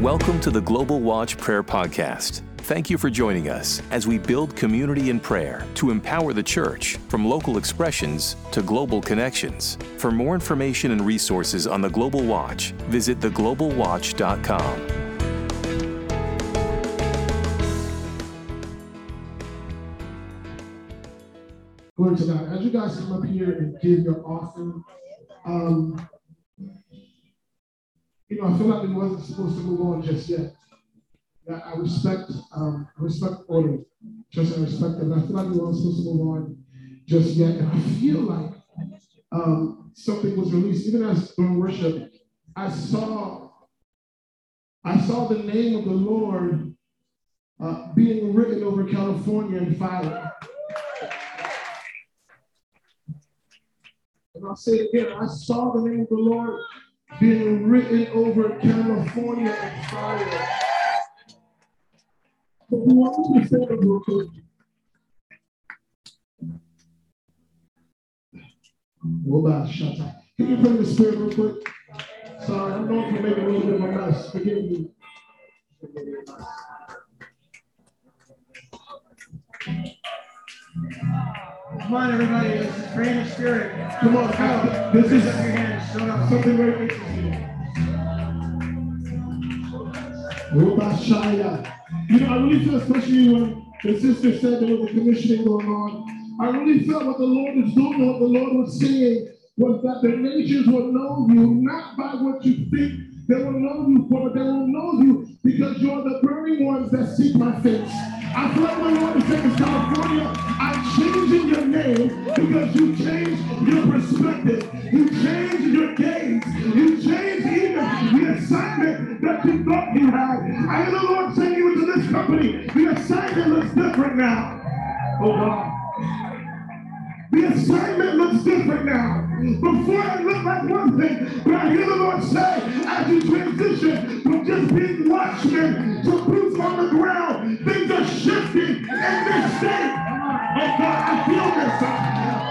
Welcome to the Global Watch Prayer Podcast. Thank you for joining us as we build community in prayer to empower the church from local expressions to global connections. For more information and resources on the Global Watch, visit theglobalwatch.com. Glory to God. As you guys come up here and give your offering, um, you know, I feel like we wasn't supposed to move on just yet. Yeah, I respect, um, I respect order, just I respect but I feel like we weren't supposed to move on just yet. And I feel like um, something was released, even as during worship, I saw, I saw the name of the Lord uh, being written over California in fire. And I'll say it again. I saw the name of the Lord being written over California fire. But to say shut Can you pray the spirit real quick? Sorry, I'm known for making a little bit of a mess. Forgive me. Come on, everybody. This is in the spirit. Come on, come. This Raise is up your hands. Show up. something very interesting. You know, I really feel, especially when the sister said there was a commissioning going on, I really felt what the Lord is doing, what the Lord was saying was that the nations will know you not by what you think they will know you for, but they will know you because you're the burning ones that seek my face. I like the Lord is saying, California, I'm changing your name because you changed your perspective. You changed your gaze. You changed even the assignment that you thought you had. I hear the Lord send you into this company. The assignment looks different now. Oh God. The assignment looks different now. Before it looked like one thing, but I hear the Lord say, as you transition from just being watchmen to boots on the ground, things are shifting in this state. Oh God, I feel this.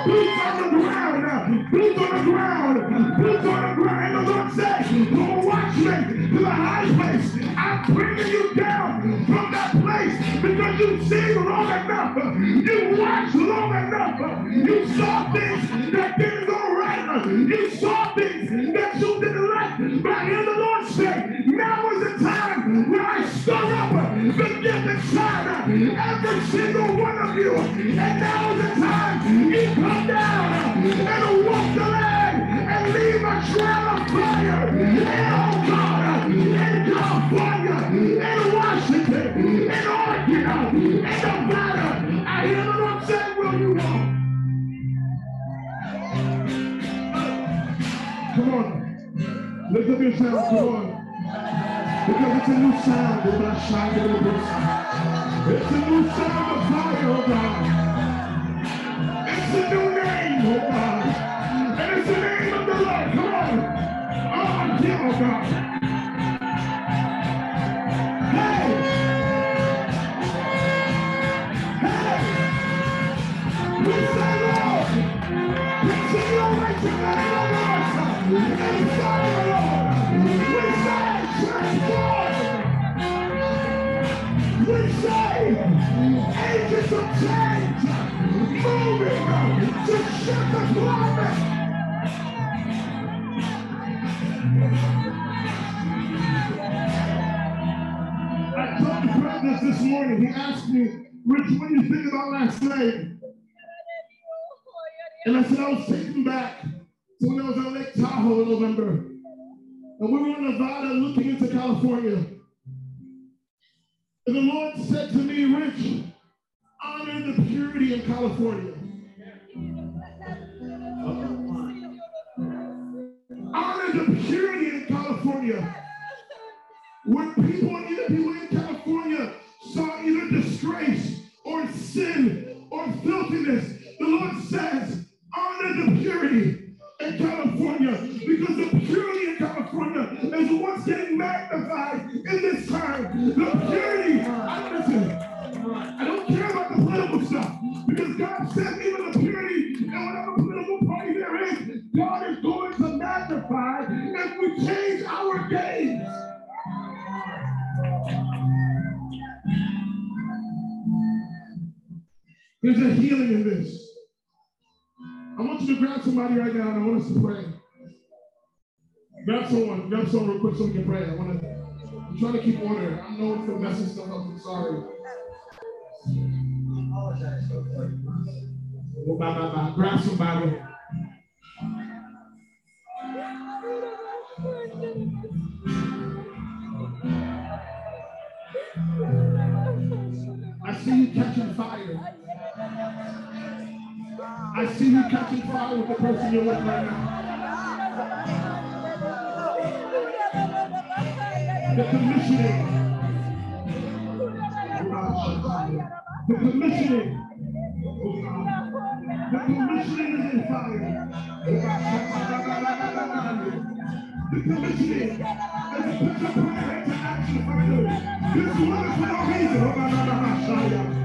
Boots on the ground. Boots on the ground. Boots on the ground. And the Lord says, to the high place, I'm bringing you down from that place because you've seen long enough. You watched long enough. You saw things that didn't go right. You saw things that you didn't like. But I hear the Lord say, now is the time when I stir up the gift inside every single one of you. And now is the time you come down and walk the land and leave a trail of fire. And Lift up your sound. Come on. Because it's a new sound. It's not shining in the bush. It's a new sound of fire, oh God. It's a new name, oh God. And it's the name of the Lord. Come on. Oh, yeah, oh God. I told the president this morning, he asked me, Rich, what do you think about last night? And I said, I was taken back to when I was on Lake Tahoe in November. And we were in Nevada looking into California. And the Lord said to me, Rich, honor the purity in California. When people, either people in California saw either disgrace or sin or filthiness, the Lord says, healing in this. I want you to grab somebody right now and I want us to pray. Grab someone, grab someone real quick so we can pray. I want to, I'm trying to keep order. I know it's the messy stuff, I'm sorry. Oh, bye, bye, bye. Grab somebody. I see you catching fire. I see you catching fire with the person you're with right now. The commissioning. The commissioning. The commissioning is in fire. The commissioning. You put your prayer into action finally. This one is for no reason.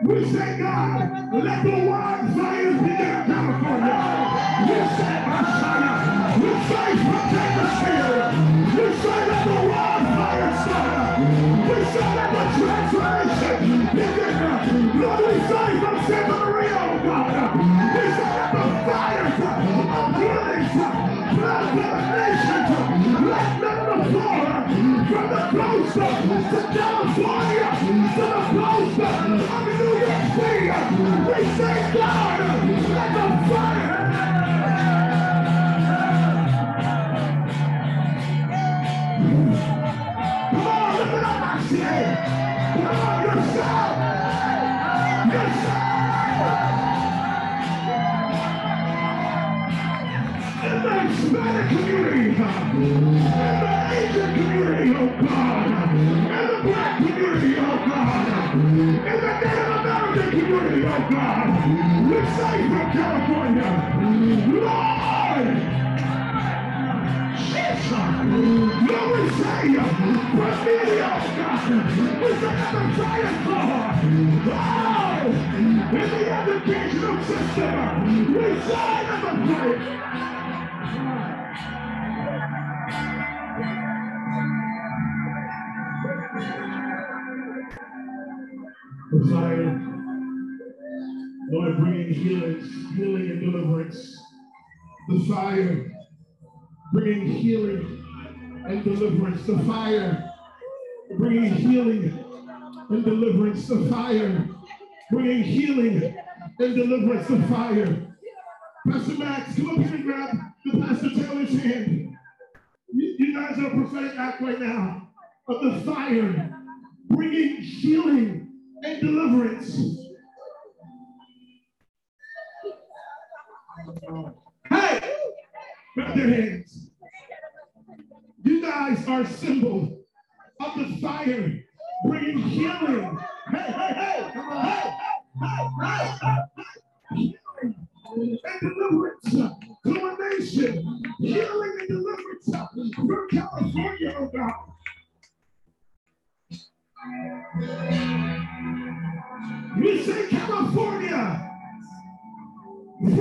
We say, God, let the wildfires begin in California. We say, Messiah. We say, protect the spirit. We say, let the oh God, in the black community, oh God, in the American community, oh God, we say from California, Lord, Lord, from media, oh oh, in the educational system, we say at the fire, Lord, bringing healing, healing and deliverance. The fire, bringing healing and deliverance. The fire, bringing healing and deliverance. The fire, bringing healing and deliverance. The fire. Pastor Max, come up here and grab the Pastor Taylor's hand. You, you guys are a prophetic act right now of the fire, bringing healing and deliverance. Hey, grab their hands. You guys are a symbol of the fire bringing healing. Hey, hey, hey, come on. Hey, hey, hey, hey, hey.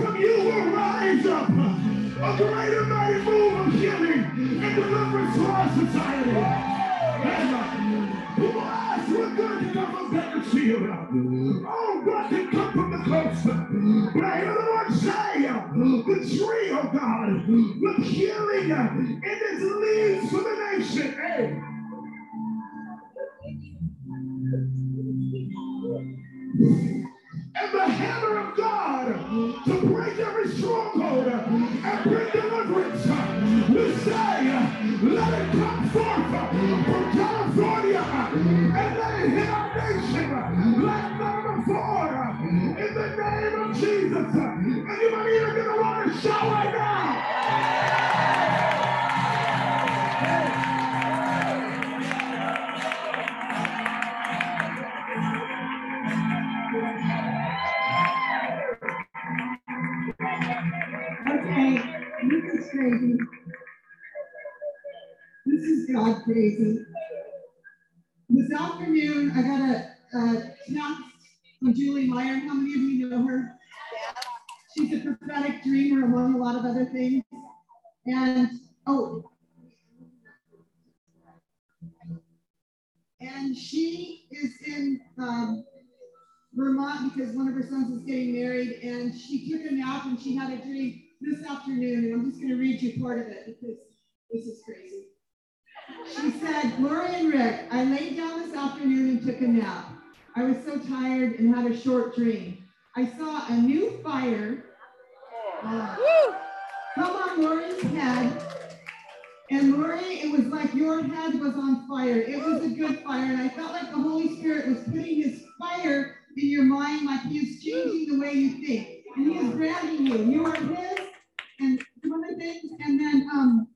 From you will rise up a great and mighty move of healing and deliverance for our society. And people ask what good to come from Bakersfield. Oh, God can come from the coast. But I hear the Lord say, the tree, oh God, with healing in its leaves for the nation. Hey. Stronghold uh, and bring deliverance. Uh, we say, uh, let it come forth from This afternoon, I got a, a text from Julie Meyer. How many of you know her? She's a prophetic dreamer, among a lot of other things. And, oh, and she is in um, Vermont because one of her sons is getting married, and she took a nap and she had a dream this afternoon, and I'm just going to read you part of it because this is crazy. She said, Lori and Rick, I laid down this afternoon and took a nap. I was so tired and had a short dream. I saw a new fire uh, come on Lori's head. And Lori, it was like your head was on fire. It was a good fire. And I felt like the Holy Spirit was putting his fire in your mind, like he is changing the way you think. And he is branding you. You are his and one of the things. And then um,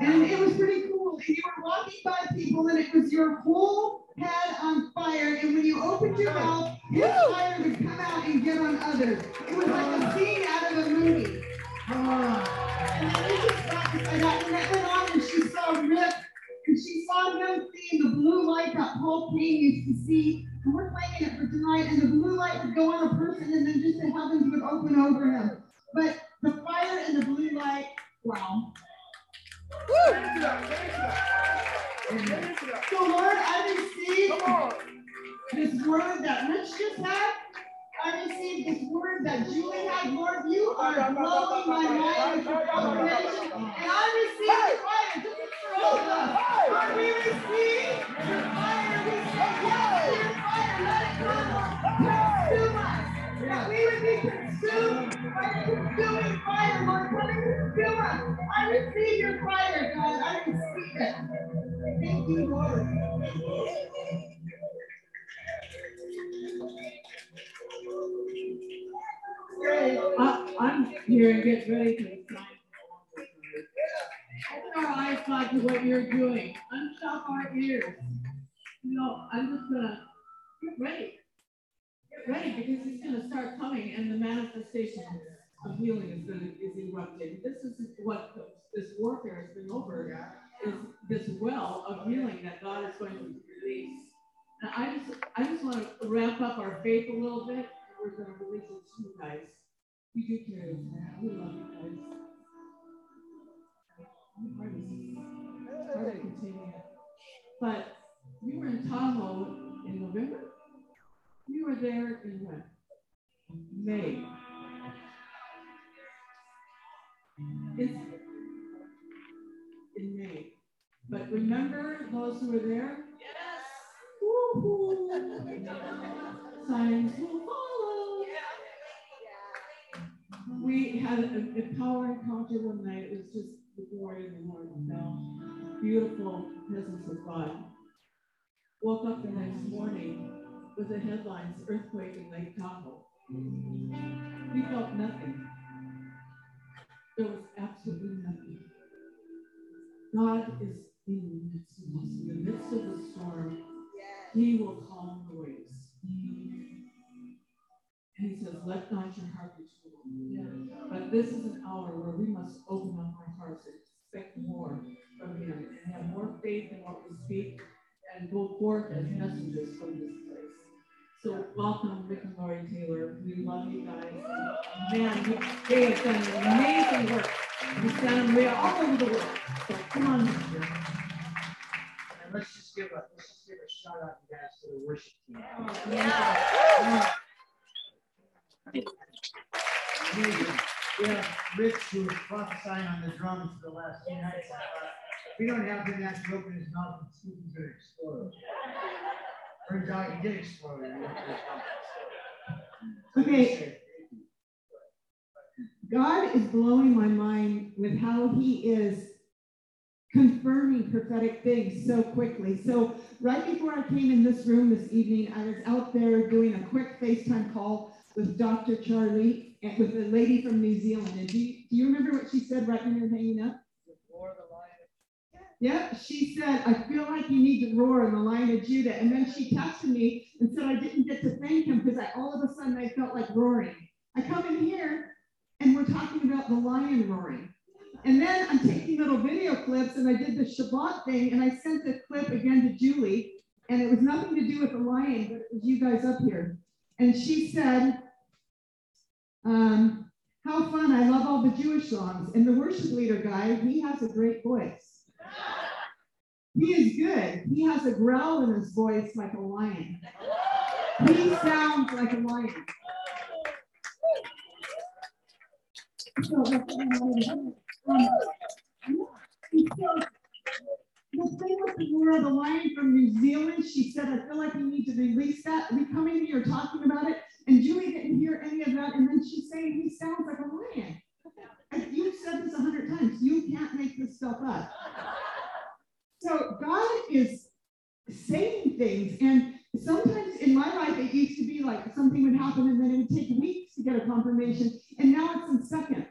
and it was pretty cool. And you were walking by people, and it was your whole head on fire. And when you opened your mouth, his fire would come out and get on others. It was like a scene out of a movie. And then we just got that, and that went on, and she saw Rip, and she saw him seeing the blue light that Paul Cain used to see. And we're playing it for tonight, and the blue light would go on a person, and then just the heavens would open over him. But the fire and the blue light, wow. So, Lord, I receive this word that Rich just had. I receive this word that Julie had. Lord, you are blowing my mind with your confirmation. And I receive the fire. This is for all of us. Lord, we receive your fire. We say yes I receive your fire, God. I receive it. Thank you, Lord. I'm here and get ready for the. Open our eyes, God, to what you're doing. Unstop our ears. You I'm just gonna get ready. Ready because it's gonna start coming and the manifestation of healing is gonna is erupting. This is what this warfare has been over is this well of healing that God is going to release. And I just I just want to wrap up our faith a little bit. We're going to release it to you guys. We do care. We love you guys. Hard to, to continue. But we were in Tahoe in November. We were there in what? May. It's in May. But remember those who were there? Yes. Woo-hoo. Signs will follow. We had a, a power encounter one night. It was just the glory of the Lord fell. Beautiful presence of God. Woke up the next morning with the headlines earthquake in Lake Tahoe. We felt nothing. There was absolutely nothing. God is in the midst of us, in the midst of the storm. He will calm the waves. And he says, Let not your heart be troubled. But this is an hour where we must open up our hearts and expect more from him and have more faith in what we speak and go forth as messengers from this. So welcome, Rick and Lori Taylor. We love you guys. Man, you, they have done amazing work. We send them way all over the world. So come on. And let's just give a let's just give a shout out, you guys, to the worship team. Oh, amazing. Yeah, Rich, who was prophesying on the drums for the last few nights. If we don't have him actually open his mouth and he's gonna explode. Okay. God is blowing my mind with how he is confirming prophetic things so quickly. So right before I came in this room this evening, I was out there doing a quick FaceTime call with Dr. Charlie and with a lady from New Zealand. And do you, do you remember what she said right when you were hanging up? Yeah, she said, I feel like you need to roar in the Lion of Judah. And then she texted me and said I didn't get to thank him because I all of a sudden I felt like roaring. I come in here and we're talking about the lion roaring. And then I'm taking little video clips and I did the Shabbat thing and I sent the clip again to Julie and it was nothing to do with the lion, but it was you guys up here. And she said, um, how fun, I love all the Jewish songs. And the worship leader guy, he has a great voice. He is good. He has a growl in his voice like a lion. He sounds like a lion. So, um, the with the Laura, the lion from New Zealand, she said, I feel like we need to release that. We come in here talking about it, and Julie didn't hear any of that. And then she's saying he sounds like a lion. You've said this a hundred times. You can't make this stuff up. So God is saying things. And sometimes in my life, it used to be like something would happen and then it would take weeks to get a confirmation. And now it's in seconds.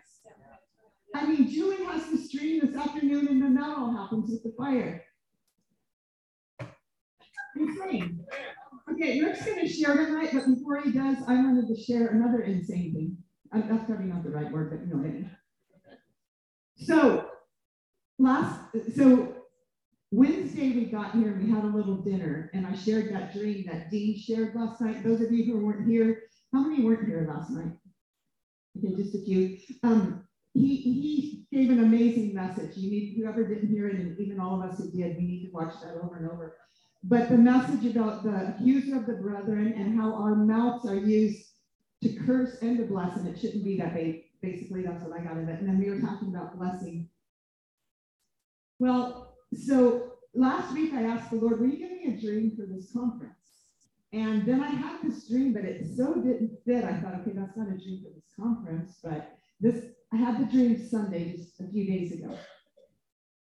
I mean, Julie has the stream this afternoon, and then that all happens with the fire. Insane. Okay, Rick's going to share tonight, but before he does, I wanted to share another insane thing. That's probably not the right word, but you know what I mean. So, last, so Wednesday we got here and we had a little dinner, and I shared that dream that Dean shared last night. Those of you who weren't here, how many weren't here last night? Okay, just a few. Um, he, he gave an amazing message. You need, whoever didn't hear it, and even all of us who did, we need to watch that over and over. But the message about the accuser of the brethren and how our mouths are used to curse and to bless, and it shouldn't be that way. Basically, that's what I got of it. And then we were talking about blessing. Well, so last week I asked the Lord, will you give me a dream for this conference? And then I had this dream, but it so didn't fit. I thought, okay, that's not a dream for this conference, but this I had the dream Sunday just a few days ago.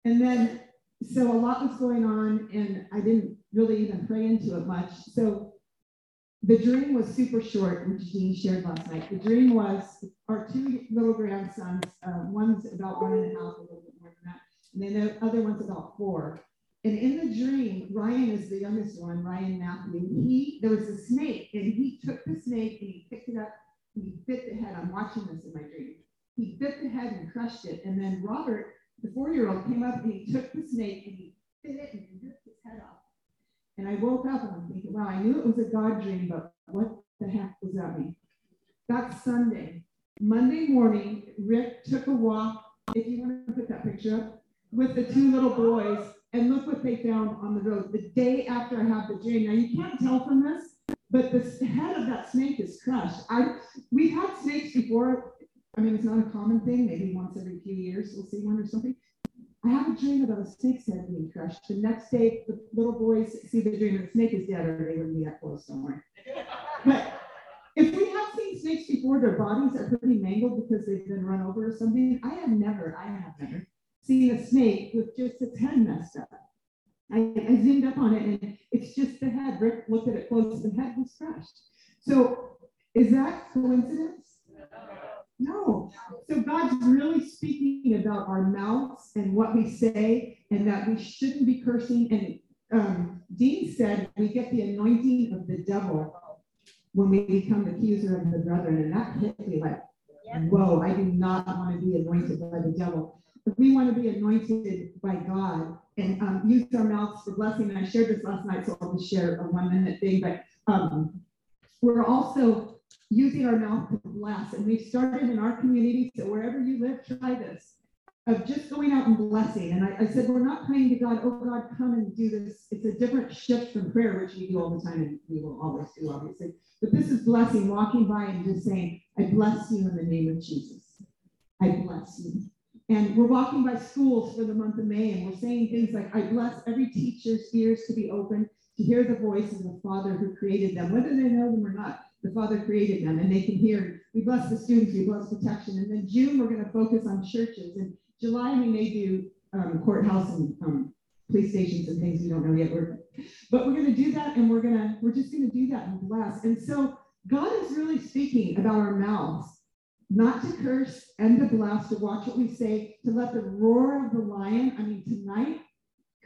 And then, so a lot was going on, and I didn't really even pray into it much. So the dream was super short, which Dean shared last night. The dream was our two little grandsons, uh, one's about one and a half, a little bit and then the other one's about four. And in the dream, Ryan is the youngest one, Ryan Matthew. He there was a snake, and he took the snake and he picked it up, he bit the head. I'm watching this in my dream. He bit the head and crushed it. And then Robert, the four-year-old, came up and he took the snake and he bit it and ripped his head off. And I woke up and I'm thinking, wow, I knew it was a God dream, but what the heck does that mean? That's Sunday. Monday morning, Rick took a walk, if you want to put that picture up, with the two little boys, and look what they found on the road the day after I had the dream. Now, you can't tell from this, but the head of that snake is crushed. I We've had snakes before I mean, it's not a common thing. Maybe once every few years we'll see one or something. I have a dream about a snake's head being crushed. The next day, the little boys see the dream and the snake is dead, or they wouldn't be that close somewhere. But if we have seen snakes before, their bodies are pretty mangled because they've been run over or something. I have never, I have never seen a snake with just its head messed up. I, I zoomed up on it and it's just the head. Rick looked at it close, the head was crushed. So is that coincidence? No. So God's really speaking about our mouths and what we say, and that we shouldn't be cursing. And um, Dean said we get the anointing of the devil when we become the accuser of the brethren, and that hit me like, whoa! I do not want to be anointed by the devil. We want to be anointed by God and um, use our mouths for blessing. And I shared this last night, so I'll just share a one minute thing. But um, we're also using our mouth to bless. And we've started in our community, so wherever you live, try this of just going out and blessing. And I, I, said, we're not praying to God, oh God, come and do this. It's a different shift from prayer, which we do all the time and we will always do, obviously. But this is blessing, walking by and just saying, I bless you in the name of Jesus. I bless you. And we're walking by schools for the month of May, and we're saying things like, I bless every teacher's ears to be open to hear the voice of the Father who created them, whether they know them or not the Father created them and they can hear. We bless the students, we bless protection. And then June, we're going to focus on churches. And July, we may do um, courthouse and um, police stations and things we don't know yet. We're, but we're going to do that and we're going to, we're just going to do that and bless. And so God is really speaking about our mouths, not to curse and to bless, to watch what we say, to let the roar of the lion, I mean, tonight,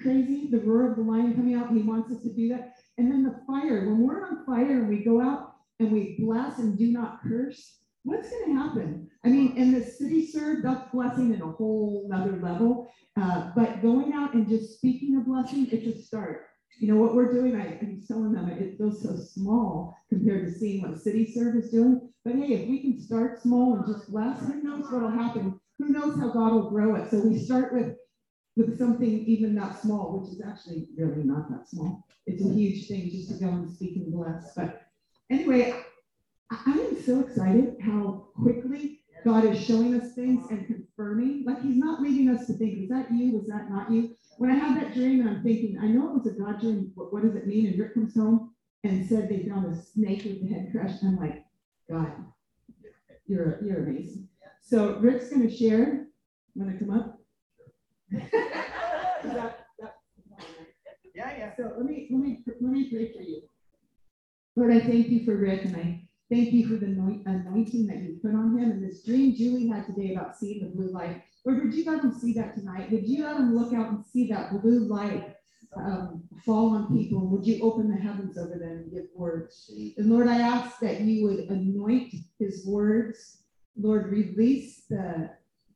crazy, the roar of the lion coming out, he wants us to do that. And then the fire, when we're on fire and we go out and we bless and do not curse, what's going to happen? I mean, in the city word, that's blessing in a whole nother level. Uh, but going out and just speaking a blessing, it's a start. You know what we're doing? I, I'm telling them it feels so small compared to seeing what City Serve is doing. But hey, if we can start small and just bless, who knows what'll happen? Who knows how God will grow it? So we start with with something even that small, which is actually really not that small. It's a huge thing just to go and speak and bless. But anyway, I, I am so excited how quickly God is showing us things and confirming. Like He's not leading us to think, was that you? Was that not you? When I had that dream and I'm thinking, I know it was a God dream, but what does it mean? And Rick comes home and said they found a snake with the head crushed. I'm like, God, you're you're amazing. So Rick's going to share. Want to come up? that, that, Yeah, yeah. so let me let me let me pray for you. Lord, I thank you for Rick and I thank you for the anointing that you put on him and this dream Julie had today about seeing the blue light. Lord, would you let him see that tonight? Would you let him look out and see that blue light um, fall on people? Would you open the heavens over them and give words? And Lord, I ask that you would anoint his words. Lord, release the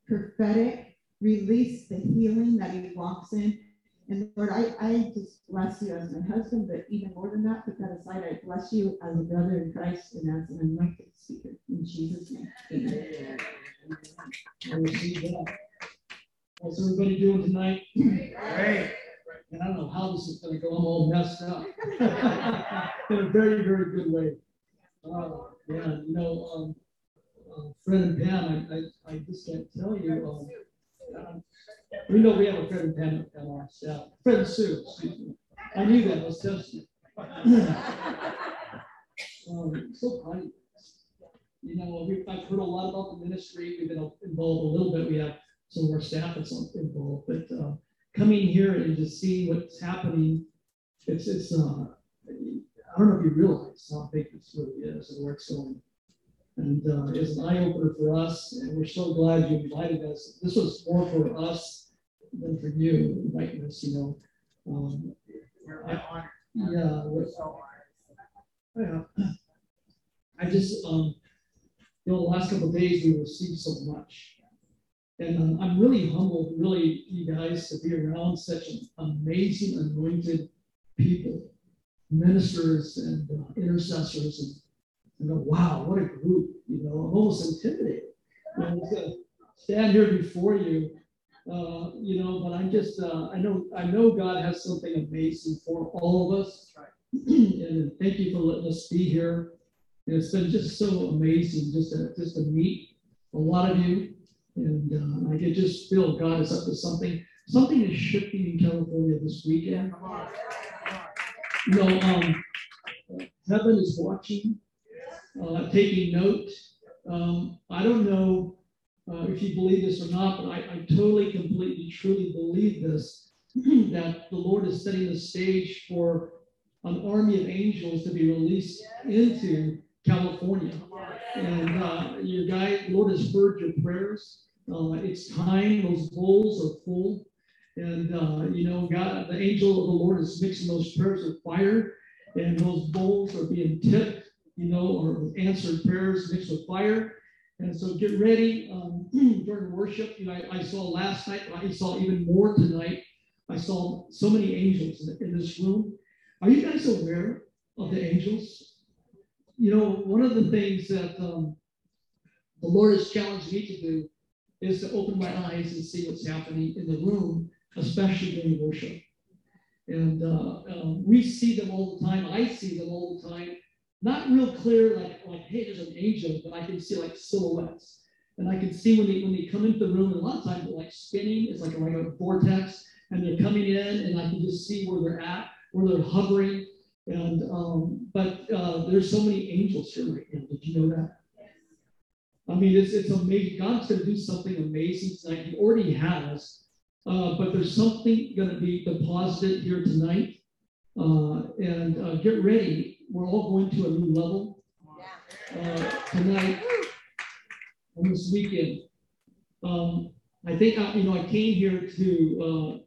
prophetic, release the healing that he walks in. And Lord, I, I just bless you as my husband, but even more than that, put that aside, I bless you as a brother in Christ and as an anointed speaker. In Jesus' name, amen. I received that. How's everybody doing tonight? Great. And I don't know how this is gonna go, I'm all messed up. In a very, very good way. Uh, yeah, you know, um, uh, Fred and Pam, I, I, I just can't tell you, um, we know we have a and Pam on our staff, Fred Sue, excuse me. I knew that, was testing. Um, so of you. Know, we've, I've heard a lot about the ministry. We've been involved a little bit. We have some of our staff that's involved, but uh, coming here and just seeing what's happening, it's it's. Uh, I don't know if you realize how big this really is and where it's going. And uh, it's an eye opener for us, and we're so glad you invited us. This was more for us than for you inviting us. You know, um, We're honored. yeah, we're, So honored. yeah. I just, um, you know, the last couple of days we received so much. And um, I'm really humbled, really, you guys, to be around such an amazing, anointed people, ministers and uh, intercessors. And, go, wow, what a group, you know, I'm almost intimidated. You know, to stand here before you, uh, you know, but I'm just, uh, I know, I know God has something amazing for all of us. and thank you for letting us be here. And it's been just so amazing just to, just to meet a lot of you. And uh, I can just feel God is up to something. Something is shifting in California this weekend. Come on. Come on. You know, um, heaven is watching, uh, taking note. Um, I don't know uh, if you believe this or not, but I, I totally, completely, truly believe this that the Lord is setting the stage for an army of angels to be released into California. And uh, your guy, Lord has heard your prayers. Uh, it's time; those bowls are full. And uh, you know, God, the angel of the Lord is mixing those prayers with fire, and those bowls are being tipped, you know, or answered prayers mixed with fire. And so get ready um, during worship. You know, I, I, saw last night, I saw even more tonight. I saw so many angels in, in this room. Are you guys aware of the angels? You know, one of the things that um, the Lord has challenged me to do is to open my eyes and see what's happening in the room, especially during worship. And uh, um, we see them all the time. I see them all the time. Not real clear, like, like hey, there's an angel, but I can see like silhouettes. And I can see when they when they come into the room, and a lot of times they're like spinning, it's like a, like a vortex, and they're coming in, and I can just see where they're at, where they're hovering. And um, but uh, there's so many angels here right now. Did you know that? I mean, it's it's amazing. God's going to do something amazing tonight. He already has, uh, but there's something going to be deposited here tonight. Uh, and uh, get ready. We're all going to a new level uh, tonight on this weekend. Um, I think I, you know I came here to uh,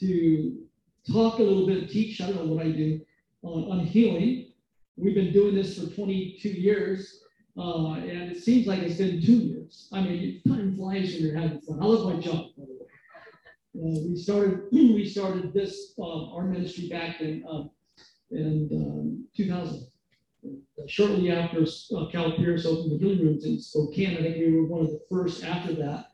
to talk a little bit, teach. I don't know what I do on, on healing. We've been doing this for 22 years, Uh, and it seems like it's been two years. I mean, time flies when you're having fun. I love my job. Uh, we started we started this uh, our ministry back in um, in um, 2000. Shortly after uh, Cal Pierce opened the healing rooms in Spokane, I think we were one of the first after that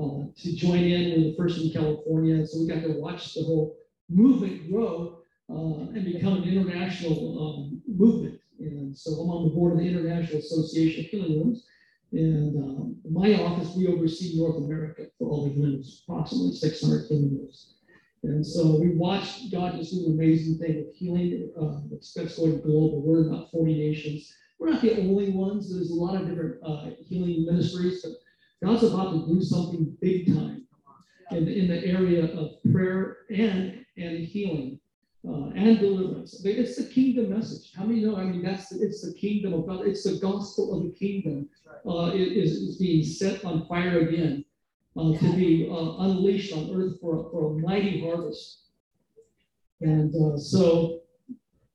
uh, to join in. We were the first in California, so we got to watch the whole movement grow uh, and become an international um, movement. And so I'm on the board of the International Association of Healing Rooms. And um, my office, we oversee North America for all the healing rooms, approximately 600 healing rooms. And so we watched God just do an amazing thing of healing. Uh, it's going global. We're in about 40 nations. We're not the only ones. There's a lot of different uh, healing ministries, but God's about to do something big time in, in the area of prayer and, and healing uh, and deliverance. I mean, it's the kingdom message. How many know? I mean, that's it's the kingdom of God. It's the gospel of the kingdom. Uh, it is, is being set on fire again uh, to be uh, unleashed on earth for, for a mighty harvest. And uh, so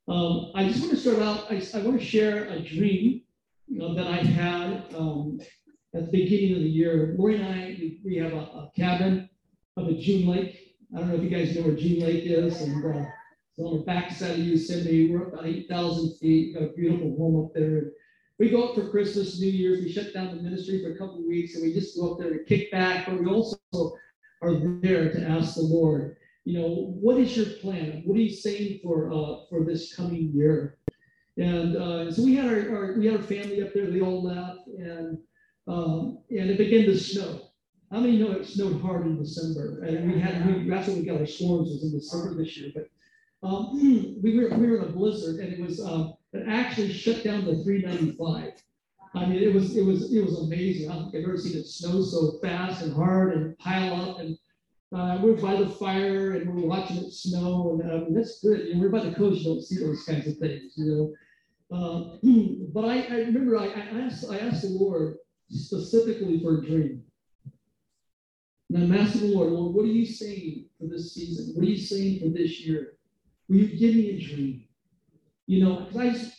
um, I just want to start out. I, I want to share a dream that I had um, at the beginning of the year. Lori and I, we, we have a, a cabin of a June Lake. I don't know if you guys know where June Lake is, and uh, on the backside of Yosemite. We're up about 8,000 feet. Got a beautiful home up there. We go up for Christmas, New Year's. We shut down the ministry for a couple of weeks, and we just go up there to kick back. But we also are there to ask the Lord, you know, what is your plan? What are you saying for uh, for this coming year? And uh, so we had our, our, we had our family up there. They all left, and um, and it began to snow. How many know it snowed hard in December? And we had we, that's when we got our storms was in December this year. But um, we were we were in a blizzard, and it was um, it actually shut down the 395. I mean, it was it was it was amazing. I've ever seen it snow so fast and hard and pile up. And uh, we're by the fire and we're watching it snow, and um, that's good. You know, we're by the coast, you don't see those kinds of things, you know. Uh, but I, I remember I, I asked I asked the Lord specifically for a dream. And I'm asking the Lord, Lord, what are you saying for this season? What are you saying for this year? Will you give me a dream? You know, because I,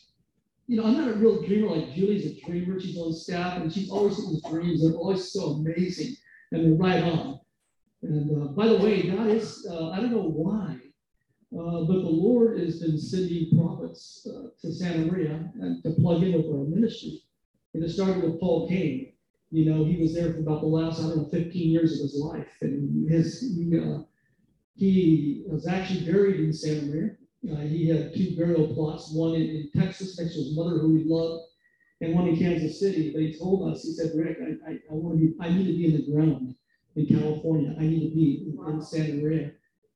you know, I'm not a real dreamer like Julie's a dreamer. She's on staff and she's always got these dreams. They're always so amazing and they're right on. And uh, by the way, God is, uh, I don't know why, uh, but the Lord has been sending prophets uh, to Santa Maria and to plug in with our ministry. And it started with Paul Cain. You know, he was there for about the last, I don't know, 15 years of his life. And his, he, uh, he was actually buried in Santa Maria. Uh, he had two burial plots, one in, in, Texas next to his mother, who he loved, and one in Kansas City. But he told us, he said, Rick, I, I, I want to be, I need to be in the ground in California. I need to be in, wow. in Santa Maria.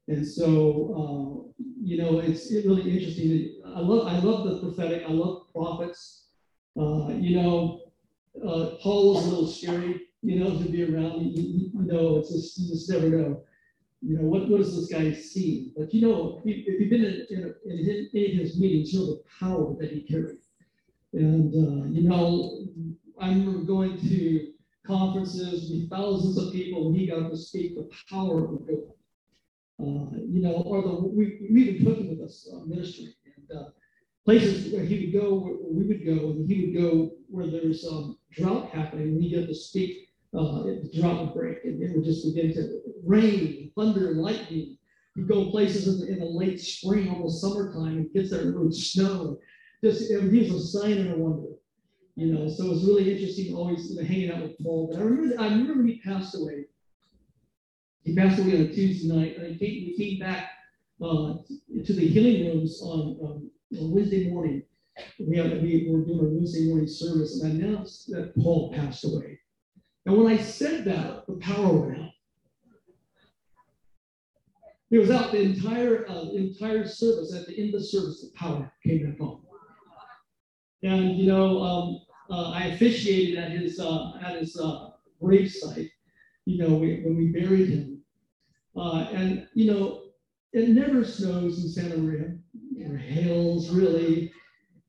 And so, uh, you know, it's it really interesting. I love, I love the prophetic. I love prophets. Uh, you know, uh, Paul was a little scary, you know, to be around. You, you know, it's just you just never know you know, what, what does this guy see? But you know, if you've been in, in, in, in his meetings, you know the power that he carried. And, uh, you know, I remember going to conferences with thousands of people and he got to speak the power of God. Uh, you know, or the, we, we even took him with us uh, ministry and uh, places where he would go, where we would go, and he would go where there's um, drought happening, and he got to speak uh, the drought would break and it would just begin to rain, thunder, lightning. You go places in the, in the late spring, almost summertime, and gets there and snow. Just it was a sign and a wonder, you know. So it was really interesting always you know, hanging out with Paul. But I remember, I remember he passed away. He passed away on a Tuesday night, and I came, we came back uh, to the healing rooms on, um, on Wednesday morning. We, had, we were doing a Wednesday morning service, and I announced that Paul passed away. And when I said that, the power went out. It was out the entire uh, entire service. At the end of the service, the power came back on. And you know, um, uh, I officiated at his uh, at his uh, grave site. You know, we, when we buried him, uh, and you know, it never snows in Santa Maria or hails really.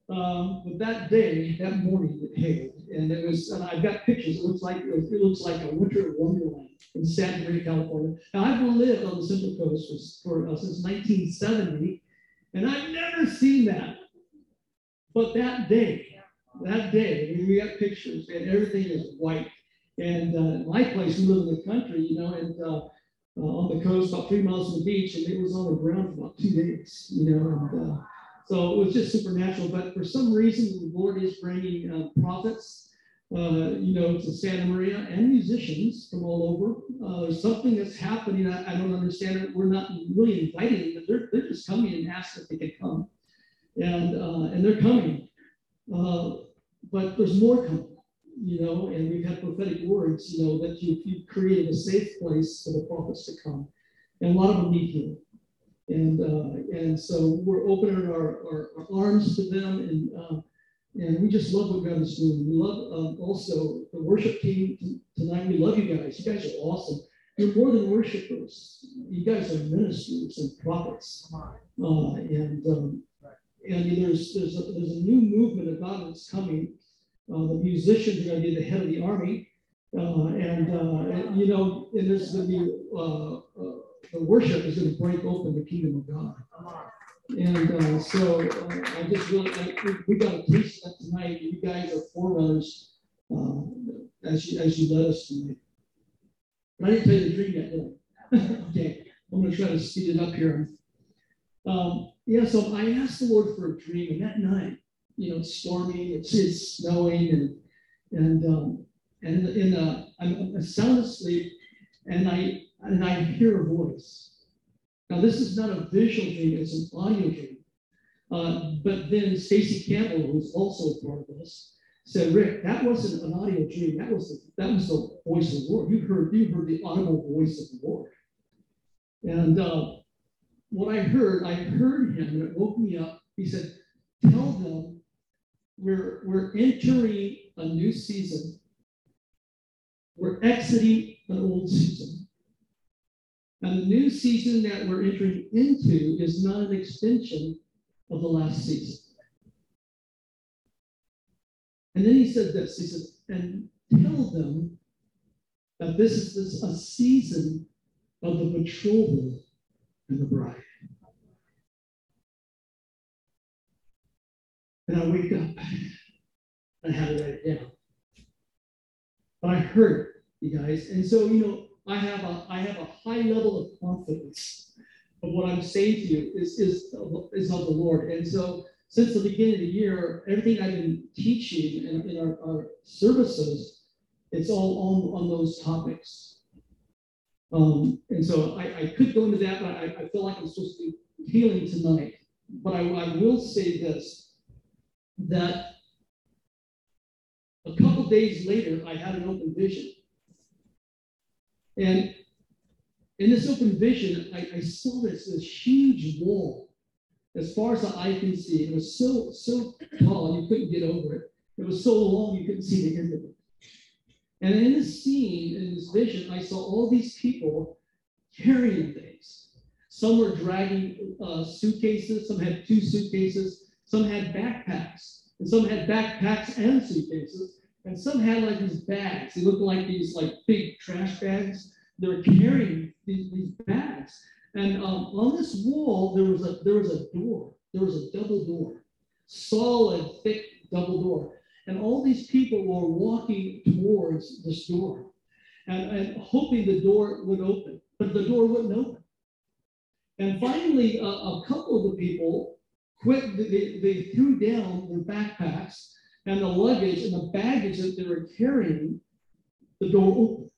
Um, but that day, that morning, it hailed and it was, and I've got pictures. It looks like it, looks like a winter wonderland in Santa Maria, California. Now I've lived on the Central Coast for, for uh, since 1970, and I've never seen that. But that day, that day, I mean, we got pictures and everything is white. And uh, my place, we live in the country, you know, and uh, uh, on the coast, about three miles from the beach, and it was on the ground for about two days, you know. And uh, so it was just supernatural. But for some reason, the Lord is bringing uh, prophets, uh, you know, to Santa Maria and musicians from all over. there's something that's happening. I, I, don't understand it. We're not really inviting them. They're, they're just coming and asking if they can come. And, and they're coming. but there's more coming you know, and we've had prophetic words, you know, that you, you've created a safe place for the prophets to come. And a lot of them need here. And, uh, and so we're opening our, our, our arms to them and, uh, and we just love what God is doing. We love um, also the worship team tonight. We love you guys. You guys are awesome. You're more than worshipers. You guys are ministers and prophets. Uh, and um, and there's there's a, there's a new movement of God that's coming uh, the musicians are going to be the head of the army. Uh, and, uh, you know, and there's going to be uh, worship is going to break open the kingdom of God. And uh, so I just really, I, we, got taste of that tonight. You guys are forerunners as, you, as you led us tonight. But I didn't tell you the dream yet, did I? okay, I'm going to try to speed it up here. Um, yeah, so I asked the Lord for a dream, and that night, you know, it's stormy, it's, it's snowing, and and um, and in a, I'm, I'm sound asleep, and I and I hear a voice. Now this is not a visual dream; it's an audio dream. Uh, but then Stacy Campbell, who's also part of this, said, "Rick, that wasn't an audio dream. That was the, that was the voice of the Lord. You heard you heard the audible voice of the Lord." And uh, what I heard, I heard him, and it woke me up. He said, "Tell them we're, we're entering a new season. We're exiting an old season. And the new season that we're entering into is not an extension of the last season. And then he said this he said, and tell them that this is a season of the betrothal and the bride. And I wake up. I had to write it down. But I heard it, you guys. And so, you know, I have a I have a high level of confidence of what I'm saying to you is, is, is of the Lord. And so since the beginning of the year, everything I've been teaching in, in our, our services, it's all on, on those topics. Um, and so I, I could go into that, but I, I feel like I'm supposed to be healing tonight. But I, I will say this that a couple days later, I had an open vision. And in this open vision, I, I saw this, this huge wall as far as the eye can see. It was so, so tall, you couldn't get over it. It was so long, you couldn't see the end of it. And in this scene, in this vision, I saw all these people carrying things. Some were dragging uh, suitcases, some had two suitcases, some had backpacks, and some had backpacks and suitcases, and some had like these bags. They looked like these like big trash bags. They were carrying these, these bags. And um, on this wall, there was a there was a door. There was a double door, solid, thick double door. And all these people were walking towards this door and, and hoping the door would open, but the door wouldn't open. And finally, a, a couple of the people quit, they, they threw down their backpacks and the luggage and the baggage that they were carrying, the door opened.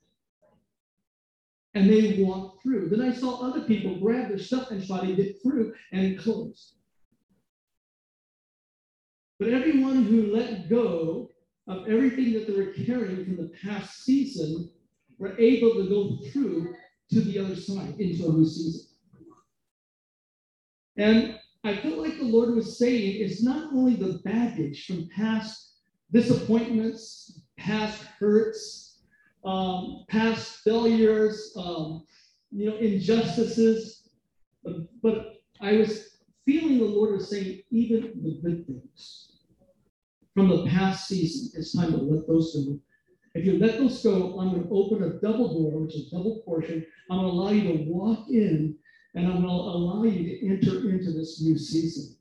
And they walked through. Then I saw other people grab their stuff and try to get through, and it closed. But everyone who let go of everything that they were carrying from the past season were able to go through to the other side into a new season. And I felt like the Lord was saying it's not only the baggage from past disappointments, past hurts, um, past failures, um, you know, injustices, but, but I was feeling the Lord was saying even the good things from the past season, it's time to let those go. If you let those go, I'm going to open a double door, which is double portion. I'm going to allow you to walk in and I'm going to allow you to enter into this new season.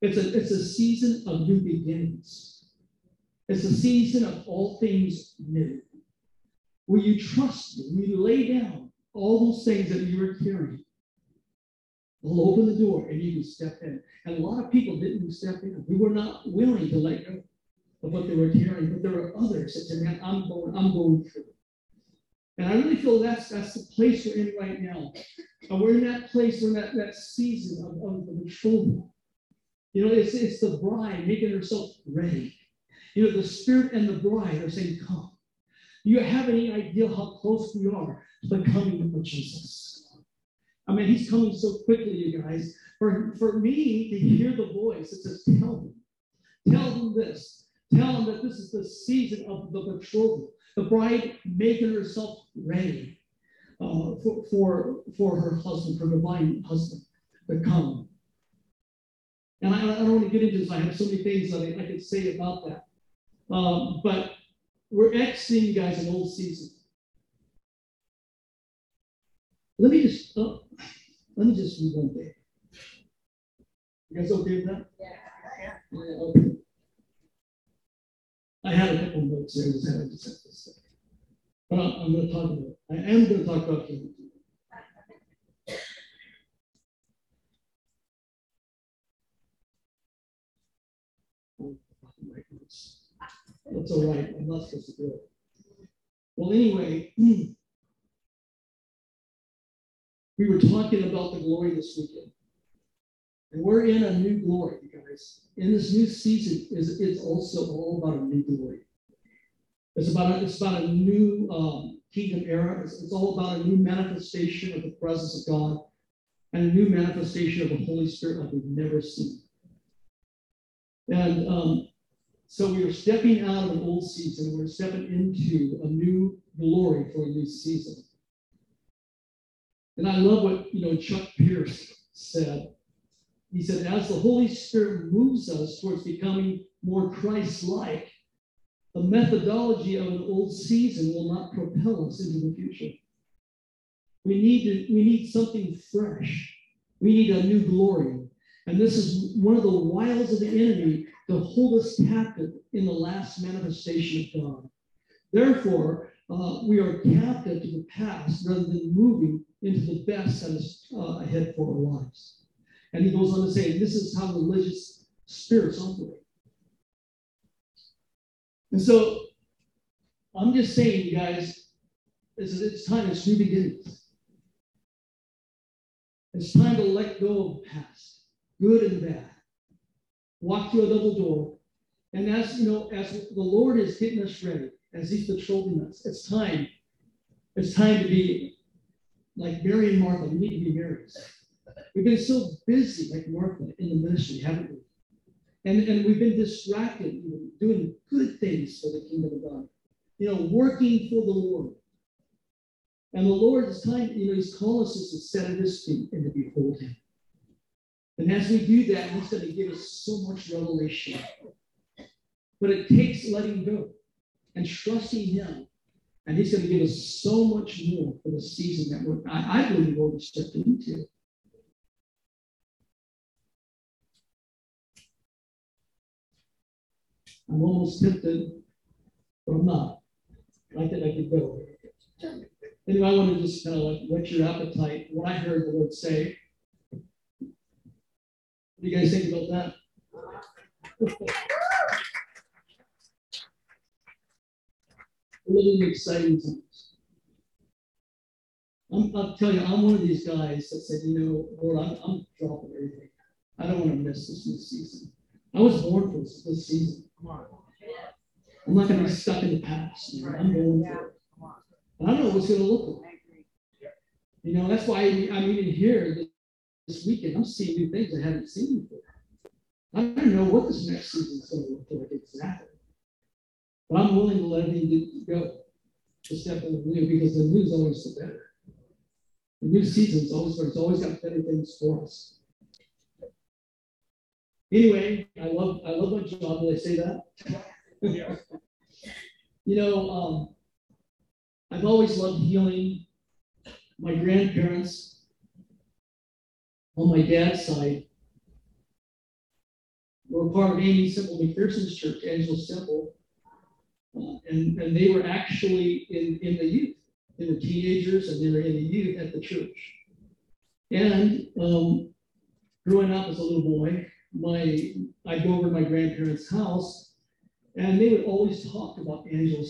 It's a, it's a season of new beginnings. It's a season of all things new, Will you trust me, where you lay down all those things that you were carrying. I'll open the door and you can step in. And a lot of people didn't step in. We were not willing to let go of what they were carrying, but there are others that said, man, I'm going, I'm going through. And I really feel that's that's the place we're in right now. And we're in that place, we're in that, that season of, of the betrothal. You know, it's, it's the bride making herself ready. You know, the spirit and the bride are saying, Come. You have any idea how close we are to the coming of Jesus? I mean, he's coming so quickly, you guys. For, for me to hear the voice that says, Tell them, tell them this, tell them that this is the season of the betrothal, the bride making herself ready uh, for, for, for her husband, her divine husband to come. And I, I don't want to get into this. I have so many things that I, I could say about that. Um, but we're exiting, you guys, an old season. Let me just uh, let me just read one thing. You guys okay with that? Yeah. yeah okay. I had a couple notes there. I just had to set this up. But I'm, going to talk about. I am going to talk about King. That's all right. I'm not supposed to do it. Well, anyway, we were talking about the glory this weekend. And we're in a new glory, guys. In this new season, is it's also all about a new glory. It's about a, it's about a new um, kingdom era. It's, it's all about a new manifestation of the presence of God and a new manifestation of the Holy Spirit like we've never seen. And um, so we are stepping out of an old season. We're stepping into a new glory for a new season. And I love what you know Chuck Pierce said. He said, as the Holy Spirit moves us towards becoming more Christ-like, the methodology of an old season will not propel us into the future. We need to, we need something fresh. We need a new glory. And this is one of the wiles of the enemy to hold us captive in the last manifestation of God. Therefore, uh, we are captive to the past rather than moving into the best that is uh, ahead for our lives. And he goes on to say, this is how religious spirits operate. And so I'm just saying, guys, is it's time, it's new beginnings. It's time to let go of the past, good and bad walk through a double door. And as you know, as the Lord is getting us ready, as He's patrolling us, it's time. It's time to be like Mary and Martha. We need to be Marys. We've been so busy, like Martha, in the ministry, haven't we? And, and we've been distracted, you know, doing good things for the kingdom of God. You know, working for the Lord. And the Lord is time, you know, He's calling us to set at His feet and to behold Him. And as we do that, He's going to give us so much revelation. But it takes letting go and trusting Him. And He's going to give us so much more for the season that we're, I, I believe, we're stepping into. I'm almost tempted, but I'm not. I think I could go. Anyway, I want to just kind of like whet your appetite. What I heard the Lord say what do you guys think about that? Exciting times. I'm, I'll tell you, I'm one of these guys that said, you know, Lord, I'm, I'm dropping everything. I don't want to miss this new season. I was born for this, this season. I'm not going to be stuck in the past. You know? I'm going for it. And I don't know what's going to look like. You know, that's why I'm even here this weekend, I'm seeing new things I haven't seen before. I don't know what this next season is going to look like exactly. But I'm willing to let everything go to step in the new because the new is always the better. The new season is always it's always got better things for us. Anyway, I love I love my job. Did I say that? Yeah. you know, um, I've always loved healing. My grandparents on my dad's side were part of Aimee Semple McPherson's church, Angelus Temple, Uh, and, and they were actually in, in the youth, in the teenagers, and they were in the youth at the church. And um, growing up as a little boy, my I'd go over to my grandparents' house, and they would always talk about Temple.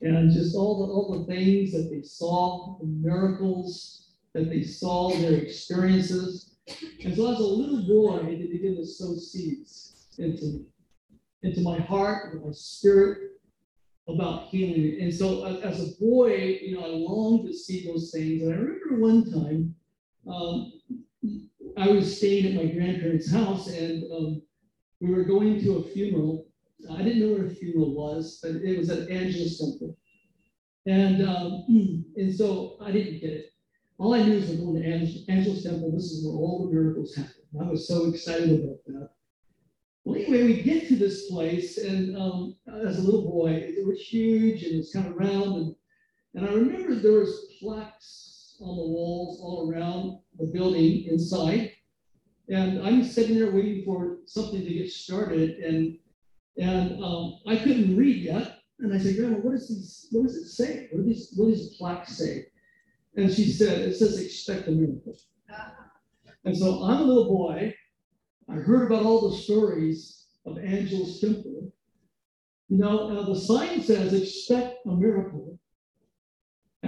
And just all the all the things that they saw, the miracles that they saw, their experiences. And so as a little boy, they began to sow seeds into into my heart, into my spirit about healing. And so as a boy, you know, I longed to see those things. And I remember one time, um, I was staying at my grandparents' house and um, we were going to a funeral. I didn't know where a funeral was, but it was at Angelus Temple. And, um, and so I didn't get it. All I knew is we're going to Angelus Temple. This is where all the miracles happen. I was so excited about that. Well, anyway, we get to this place, and um, as a little boy, it was huge and it was kind of round. And, and I remember there was plaques on the walls all around the building inside. And I'm sitting there waiting for something to get started, and and um, I couldn't read yet. And I said, Grandma, what does these? What does it say? What, these, what does plaque say? And she said, It says, expect a miracle. And so I'm a little boy. I heard about all the stories of Angelus Temple. You know, now the sign says, expect a miracle.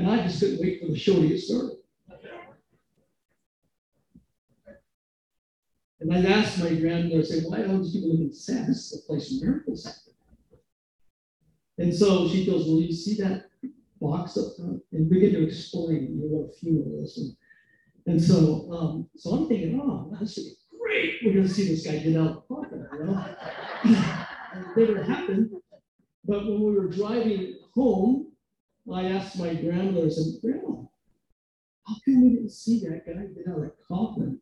And I just couldn't wait for the show to get started. And I asked my grandmother, I said, why don't you live in Sam? This is a place where miracles. And so she goes, Well, you see that box up front? And begin to explain you know, what a funeral is. And, and so um, so I'm thinking, oh, that's great. We're gonna see this guy get out of the coffin, you know? and it never happened. But when we were driving home, I asked my grandmother, I said, Grandma, how come we didn't see that guy get out of that coffin?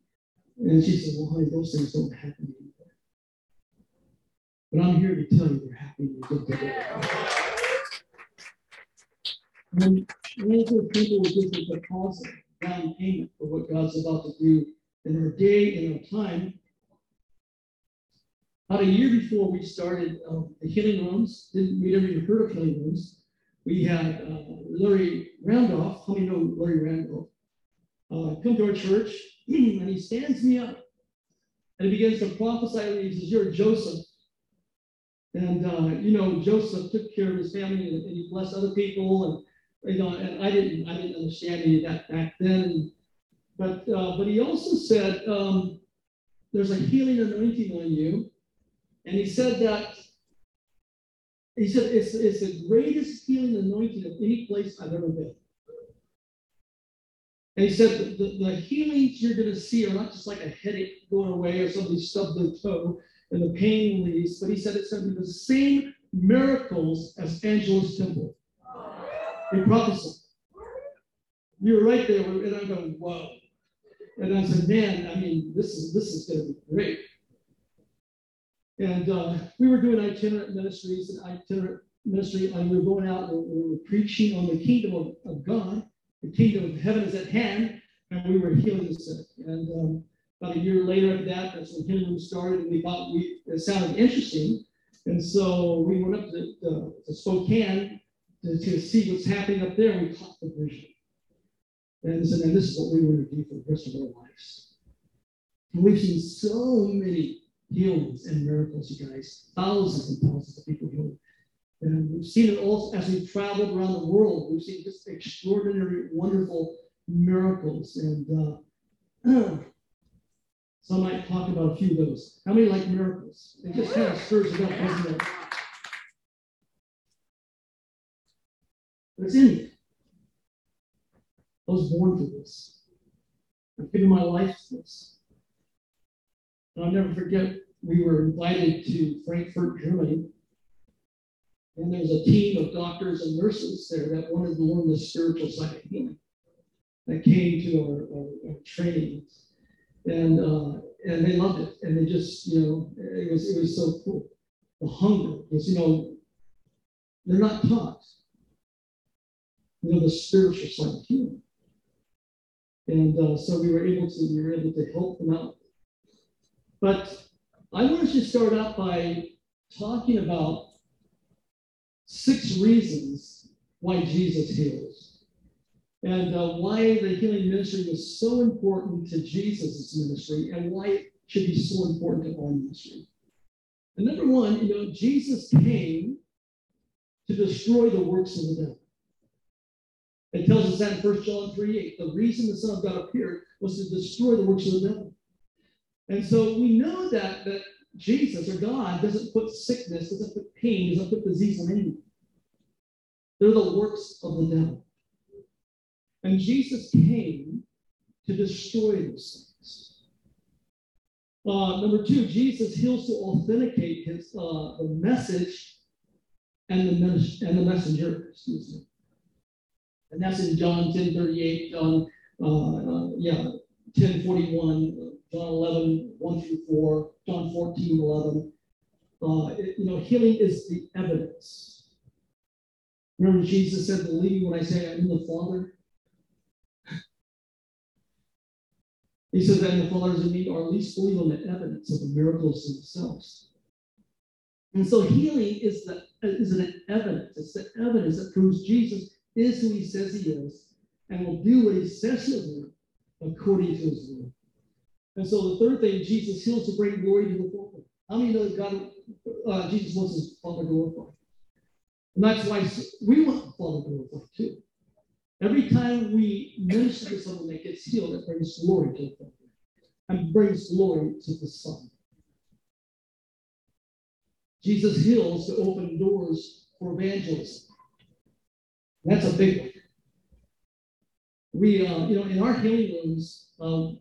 And she said, Well, honey, those things don't happen anymore. But I'm here to tell you they're happening today. And older people will give a deposit, down payment for what God's about to do in our day, and our time. About a year before we started um, the healing rooms, didn't we never even heard of healing rooms? We had uh, Larry Randolph, how many know Larry Randolph? Uh, come to our church, and he stands me up and he begins to prophesy and he says, You're Joseph. And uh, you know, Joseph took care of his family and, and, he blessed other people, and you know, and I didn't I didn't understand any of that back then. But uh, but he also said, um, there's a healing anointing on you. And he said that he said it's, it's the greatest healing anointing of any place I've ever been. And he said the, the, healings you're going to see are not just like a headache going away or somebody stubbed their toe and the pain leaves, but he said it's going to be the same miracles as Angelus Temple. He prophesied. You were right there, and I'm going, whoa. And I said, man, I mean, this is this is going to be great. And uh, we were doing itinerant ministries and itinerant ministry, and we were going out and we were preaching on the kingdom of, of God the kingdom of heaven is at hand, and we were healing the sick. And um, about a year later after that, that's when healing started, and we thought we it sounded interesting. And so we went up to, uh, to Spokane to, to, see what's happening up there, and we caught the vision. And and this is what we want to do for the rest of our lives. And we've seen so many healings and miracles, you guys, thousands and thousands of people healed. And we've seen it all as we've traveled around the world. We've seen just extraordinary, wonderful miracles. And uh, so I might talk about a few of those. How many like miracles? It just kind of stirs it up, doesn't it? It's in. I was born for this. I've given my life to this. And I'll never forget, we were invited to Frankfurt, Germany and there's a team of doctors and nurses there that wanted to learn the spiritual side of healing that came to our, our, our trainings. And, uh, and they loved it. And they just, you know, it was, it was so cool. The hunger was, you know, they're not taught, you know, the spiritual side of healing. And uh, so we were able to, we were able to help them out. But I wanted to start out by talking about six reasons why Jesus heals and uh, why the healing ministry was so important to Jesus' ministry and why it should be so important to our ministry. And number one, you know, Jesus came to destroy the works of the devil. It tells us that in 1 John 3 8. The reason the Son of God appeared was to destroy the works of the devil. And so we know that, that Jesus or God doesn't put sickness, doesn't put pain, doesn't put disease on anyone. They're the works of the devil. And Jesus came to destroy those things. Uh, number two, Jesus heals to authenticate his uh, the message and the, mes- and the messenger. Excuse me. And that's in John 10 38, John, uh, uh, yeah, 10 41, John 11, 1 through 4, John 14, 11. Uh, it, you know, healing is the evidence. Remember, Jesus said, Believe when I say I'm in the Father. He said that in the Father is in me, or at least believe on the evidence of the miracles themselves. And so healing is the is an evidence. It's the evidence that proves Jesus is who he says he is and will do what he says he'll do according to his will. And so the third thing, Jesus heals to bring glory to the Father. How many know that God, uh, Jesus wants his Father glorified? And that's why we want the Father glorified too. Every time we minister to someone that gets healed, it brings glory to the Father and brings glory to the Son. Jesus heals to open doors for evangelism. That's a big one. We, uh, you know, in our healing rooms, um,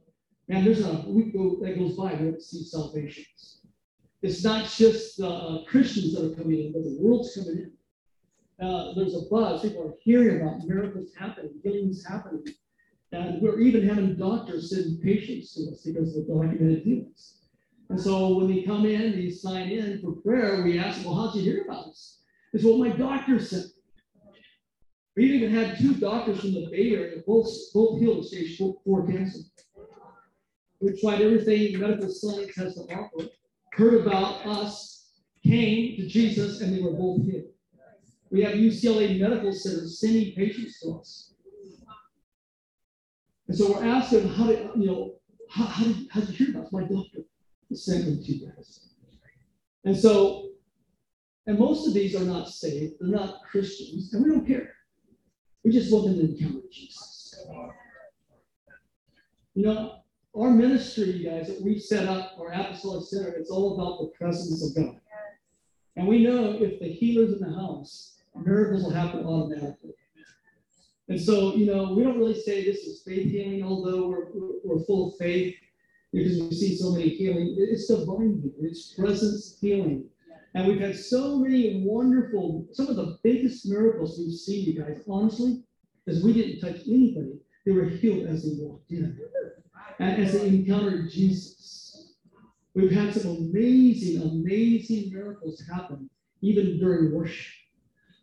man, there's a week that goes by, we don't see salvations. It's not just uh, Christians that are coming in, but the world's coming in. Uh, there's a buzz. People are hearing about miracles happening, healings happening. And we're even having doctors send patients to us because of the documented healings. And so when they come in, they sign in for prayer, we ask well, how'd you hear about us? It's what my doctor said. We even had two doctors from the Bay Area, both, both healed stage four cancer. We tried everything medical science has to offer, heard about us, came to Jesus, and they were both healed. We have UCLA Medical Center sending patients to us. And so we're asking, how did, you know, how, how, did, how did you hear about us? My doctor sent them to you guys. And so, and most of these are not saved, they're not Christians, and we don't care. We just want them to encounter Jesus. You know, our ministry, you guys, that we set up, our apostolic center, it's all about the presence of God. And we know if the healer's in the house, miracles will happen automatically. And so, you know, we don't really say this is faith healing, although we're, we're full of faith because we see so many healing. It's divine healing, it's presence healing. And we've had so many wonderful, some of the biggest miracles we've seen, you guys, honestly, is we didn't touch anybody. They were healed as they walked in and as they encountered Jesus. We've had some amazing, amazing miracles happen, even during worship,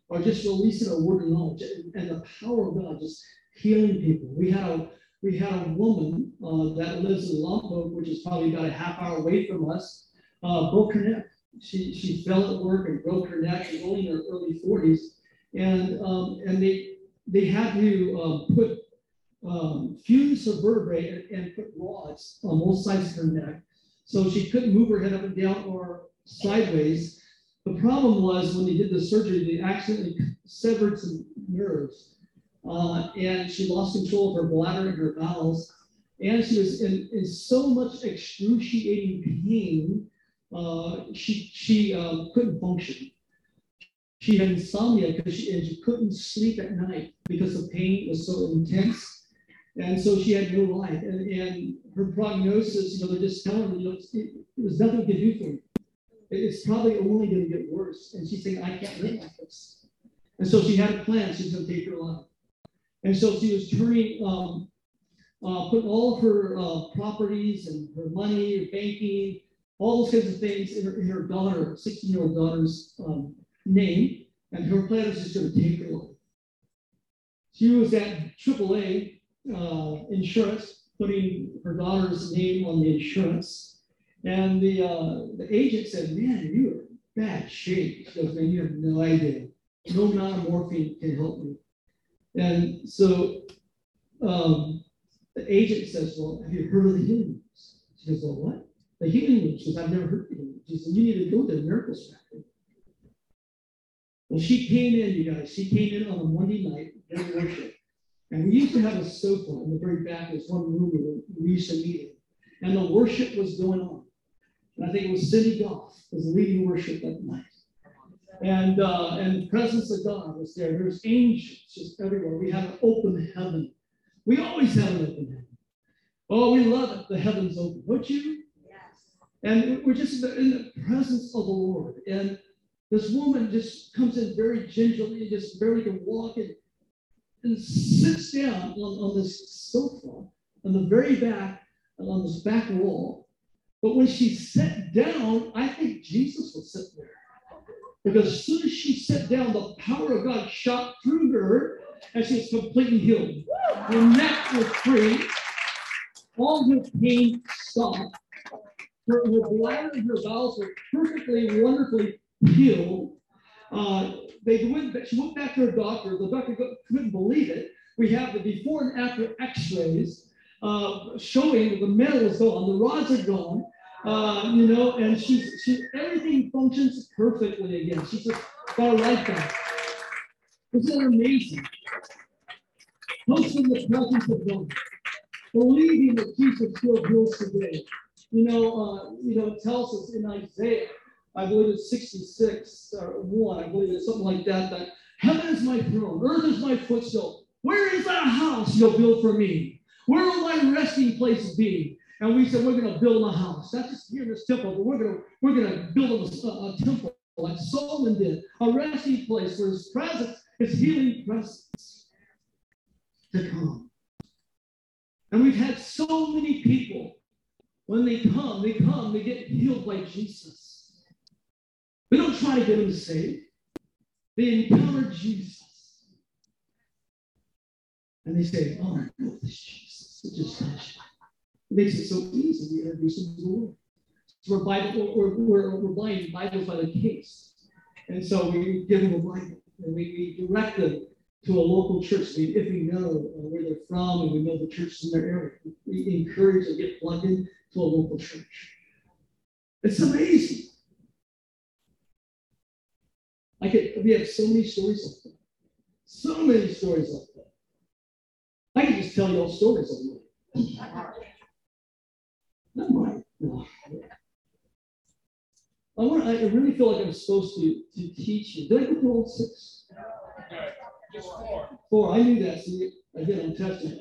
or just releasing a word of knowledge and the power of God just healing people. We had a we had a woman uh, that lives in Lompoc, which is probably about a half hour away from us, uh, broke her neck. She, she fell at work and broke her neck. She's only in her early 40s. And, um, and they, they had to um, put um, fuse her vertebrae and, and put rods on both sides of her neck. So she couldn't move her head up and down or sideways. The problem was when they did the surgery, they accidentally severed some nerves uh, and she lost control of her bladder and her bowels. And she was in, in so much excruciating pain, uh, she, she uh, couldn't function. She had insomnia because she, and she couldn't sleep at night because the pain was so intense. And so she had no life. And, and her prognosis, you know, they're just telling her, you know, it, there's nothing we can do for you. It's probably only going to get worse. And she's saying, I can't live like this. And so she had a plan. She's going to take her life. And so she was turning, um, uh, putting all of her uh, properties and her money, her banking, all those kinds of things in her, in her daughter, 16 year old daughter's um, name. And her plan was just going to take her life. She was at AAA uh, insurance, putting her daughter's name on the insurance. And the, uh, the agent said, Man, you are in bad shape. She goes, Man, you have no idea. No amount of morphine can help me. And so um, the agent says, Well, have you heard of the healing rooms? She goes, Well, what? The healing rooms. She I've never heard of healing rooms. She said, You need to go to the miracles factory. Well, she came in, you guys. She came in on a Monday night during worship. And we used to have a sofa in the very back. There's one room where we used to meet in. And the worship was going on. And I think it was Cindy Goff was leading worship that night. And uh, and the presence of God was there. There's angels just everywhere. We had an open heaven. We always have an open heaven. Oh, we love it. The heavens open, don't you? Yes. And we're just in the presence of the Lord. And this woman just comes in very gingerly, just barely can walk and, and sits down on, on this sofa on the very back, on this back wall. But when she sat down, I think Jesus was sitting there. Because as soon as she sat down, the power of God shot through her and she was completely healed. Her neck was free, all her pain stopped. Her, her bladder and her bowels were perfectly, wonderfully healed. Uh, they went, she went back to her doctor. The doctor couldn't believe it. We have the before and after x rays uh, showing the metal is gone, the rods are gone. Uh, you know, and she's she everything functions perfectly again. She's just got life back. Isn't that amazing? Hosting the presence of God, believing that Jesus still heals today. You know, uh, you know, it tells us in Isaiah I believe it's 66 or 1, I believe it's something like that, that heaven is my throne, earth is my footstool. Where is that house you'll build for me? Where will my resting place be? And we said, we're going to build a house. Not just here in this temple, but we're going to, we're going to build a, a temple like Solomon did, a resting place for his presence, his healing presence to come. And we've had so many people, when they come, they come, they get healed by Jesus. We don't try to get them saved. They encounter Jesus. And they say, Oh, I know this Jesus. It just touched It makes it so easy to introduce them to the Lord. So we're, Bible, we're, we're, we're buying Bibles by the case. And so we give them a Bible and we, we direct them to a local church. We, if we know uh, where they're from and we know the churches in their area, we encourage to get plugged into a local church. It's amazing. I could, we have so many stories like that. So many stories like that. I could just tell you all stories. Not mine. No. I want. I really feel like I'm supposed to, to teach you. Did I go through all six? Just four. Four. I knew that. See, again, I'm testing.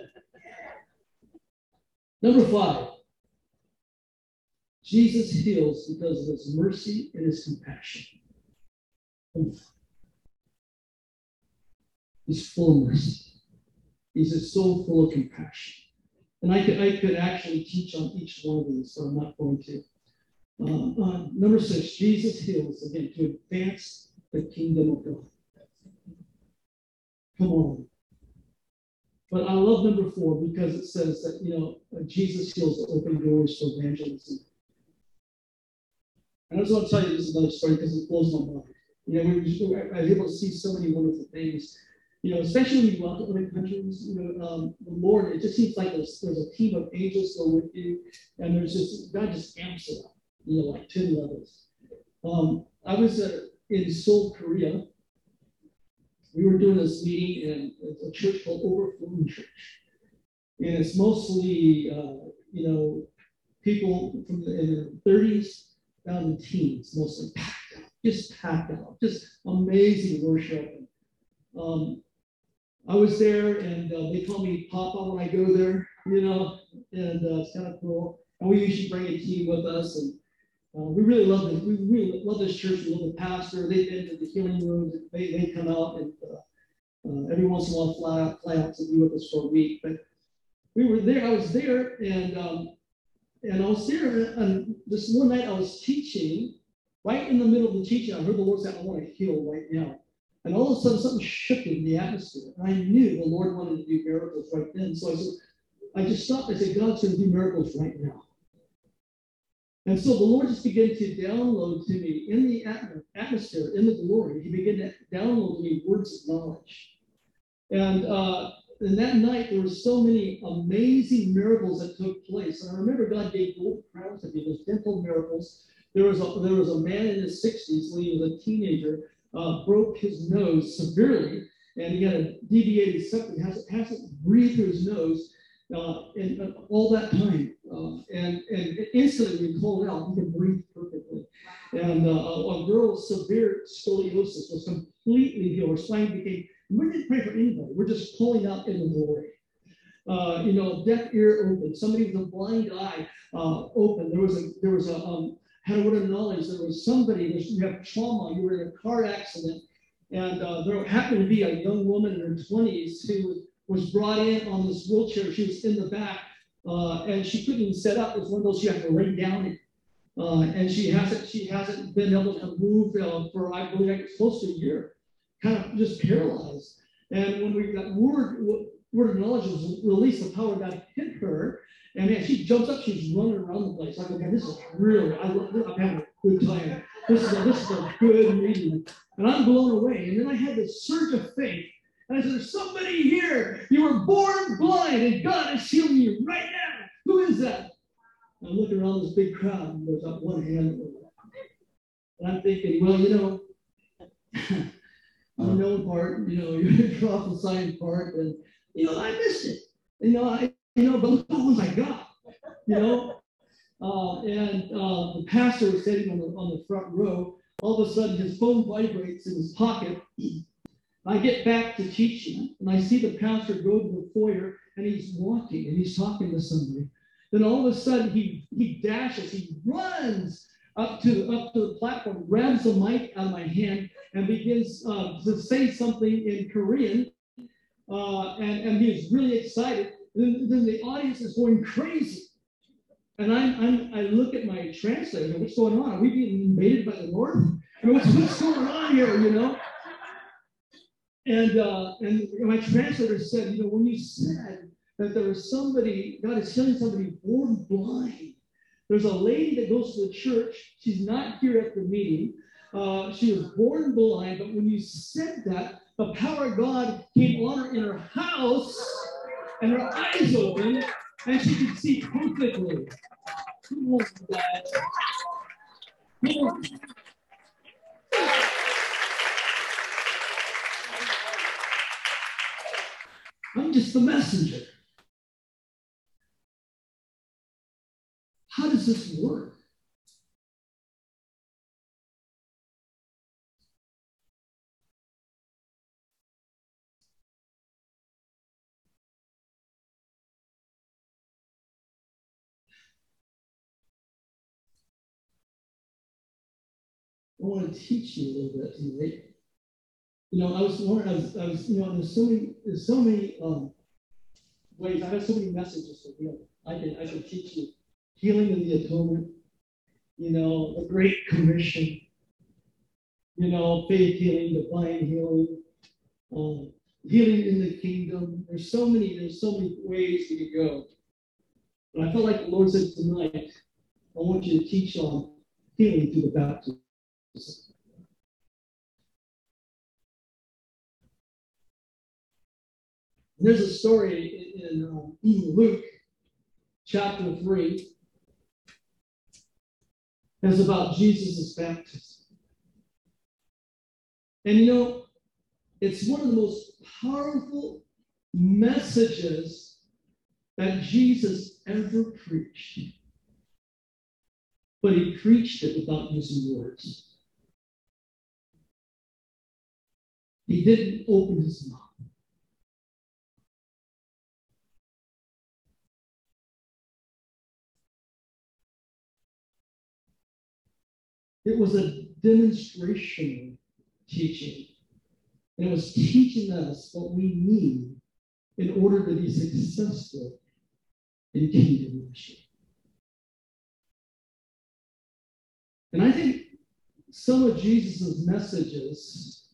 Number five. Jesus heals because of his mercy and his compassion. His fullness. He's a soul full of compassion. And I could, I could actually teach on each one of these, so I'm not going to. Uh, uh, number six, Jesus heals again to advance the kingdom of God. Come on. But I love number four because it says that, you know, Jesus heals to open doors for evangelism. And I just want to tell you this is another story because it blows my mind. You know, we were, I was able to see so many wonderful things. You know, especially when you go out to other countries, you know, um, the Lord, it just seems like there's, there's a team of angels go with you, and there's just, God just amps it up, you know, like 10 levels. Um, I was uh, in Seoul, Korea. We were doing this meeting in a church called Overflowing Church. And it's mostly, uh, you know, people from the, in their 30s down to teens, mostly just packed out, just amazing worship. Um, I was there, and uh, they call me Papa when I go there, you know, and uh, it's kind of cool. And we usually bring a team with us, and uh, we really love this. We really love this church. We love the pastor. They've been to the healing rooms. They, they come out, and uh, uh, every once in a while fly out, fly out to be with us for a week. But we were there. I was there, and um, and I was there. And this one night I was teaching, Right in the middle of the teaching, I heard the Lord say, I want to heal right now. And all of a sudden, something shifted in the atmosphere. And I knew the Lord wanted to do miracles right then. So I said, I just stopped. I said, God's going to do miracles right now. And so the Lord just began to download to me in the atmosphere, in the glory. He began to download to me words of knowledge. And uh, and that night there were so many amazing miracles that took place. And I remember God gave gold crowns to me, those dental miracles. There was a there was a man in his 60s when he was a teenager, uh, broke his nose severely, and he had a deviated septum, hasn't, hasn't breathed through his nose uh, and uh, all that time. Uh, and, and instantly we pulled out, he can breathe perfectly. And uh, a, a girl's severe scoliosis was completely healed. Her spine became we didn't pray for anybody. We're just pulling out in the glory. Uh, you know, deaf ear open. Somebody with a blind eye uh, open. There was a there was a um, had a word of knowledge. There was somebody. You have trauma. You were in a car accident, and uh, there happened to be a young woman in her twenties who was, brought in on this wheelchair. She was in the back, uh, and she couldn't even set up. It's one of those you have to lay down in. Uh, and she hasn't she hasn't been able to move uh, for I believe it's close to a year kind of just paralyzed. And when we got word, word of knowledge was released, the power of God hit her. And man, she jumps up, she's running around the place. Like, okay, this is really, I, I'm having a good time. This is a, this is a good meeting. And I'm blown away. And then I had this surge of faith. And I said, There's somebody here. You were born blind, and God is healing you right now. Who is that? I'm looking around this big crowd, and there's that one hand. And I'm thinking, well, you know, the known part, you know, your prophesying part, and you know, I missed it. You know, I you know, but look what was I got, you know. Uh, and uh, the pastor was sitting on the on the front row. All of a sudden, his phone vibrates in his pocket. I get back to teaching, and I see the pastor go to the foyer, and he's walking, and he's talking to somebody. Then all of a sudden, he he dashes, he runs up to up to the platform, grabs the mic out of my hand, and begins uh, to say something in Korean. Uh, and, and he's really excited. Then, then the audience is going crazy. And I'm, I'm, I look at my translator, what's going on? Are we being invaded by the North? I mean, what's, what's going on here, you know? And, uh, and my translator said, you know, when you said that there was somebody, God is healing somebody born blind, there's a lady that goes to the church. She's not here at the meeting. Uh, she was born blind, but when you said that, the power of God came on her in her house, and her eyes open, and she could see perfectly. Who that? I'm just the messenger. How does this work? Want to teach you a little bit tonight. You know, I was I was, I was, you know, there's so many, there's so many um, ways. I have so many messages to heal. I can, I can teach you healing in the atonement. You know, the Great Commission. You know, faith healing, divine healing, um, healing in the kingdom. There's so many, there's so many ways we could go. But I felt like the Lord said tonight, I want you to teach on healing through the baptism. There's a story in, in um, Luke chapter 3. It's about Jesus' baptism. And you know, it's one of the most powerful messages that Jesus ever preached. But he preached it without using words. He didn't open his mouth. It was a demonstration teaching. And it was teaching us what we need in order to be successful in kingdom worship. And I think some of Jesus' messages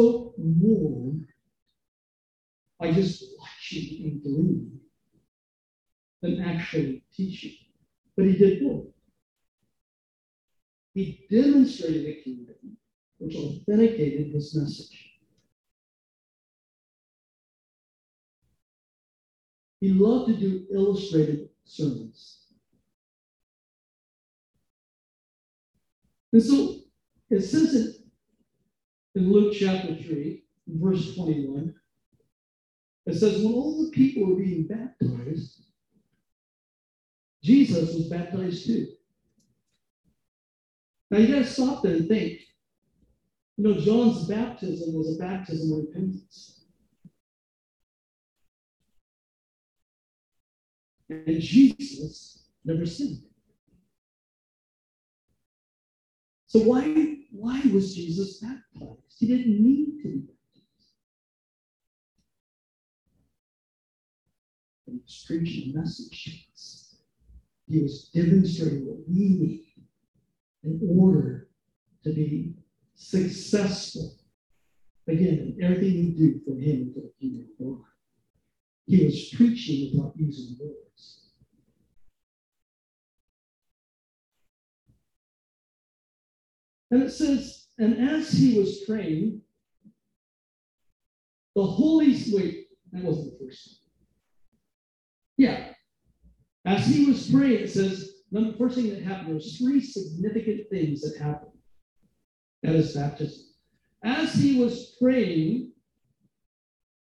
spoke more by just watching and gleaning than actually teaching. But he did both. He demonstrated a kingdom which authenticated his message. He loved to do illustrated sermons. And so it says it in Luke chapter 3, verse 21. It says, when all the people were being baptized, Jesus was baptized too. Now you got to stop there and think. You know, John's baptism was a baptism of repentance. And Jesus never sinned. So why, why was Jesus baptized? He didn't need to be baptized. He was preaching a message to. He was demonstrating what we need in order to be successful. Again, in everything we do for him for the kingdom of God. He was preaching without using words. And it says, and as he was praying, the Holy Wait, that wasn't the first. Yeah. As he was praying, it says, the first thing that happened, there's three significant things that happened at his baptism. As he was praying,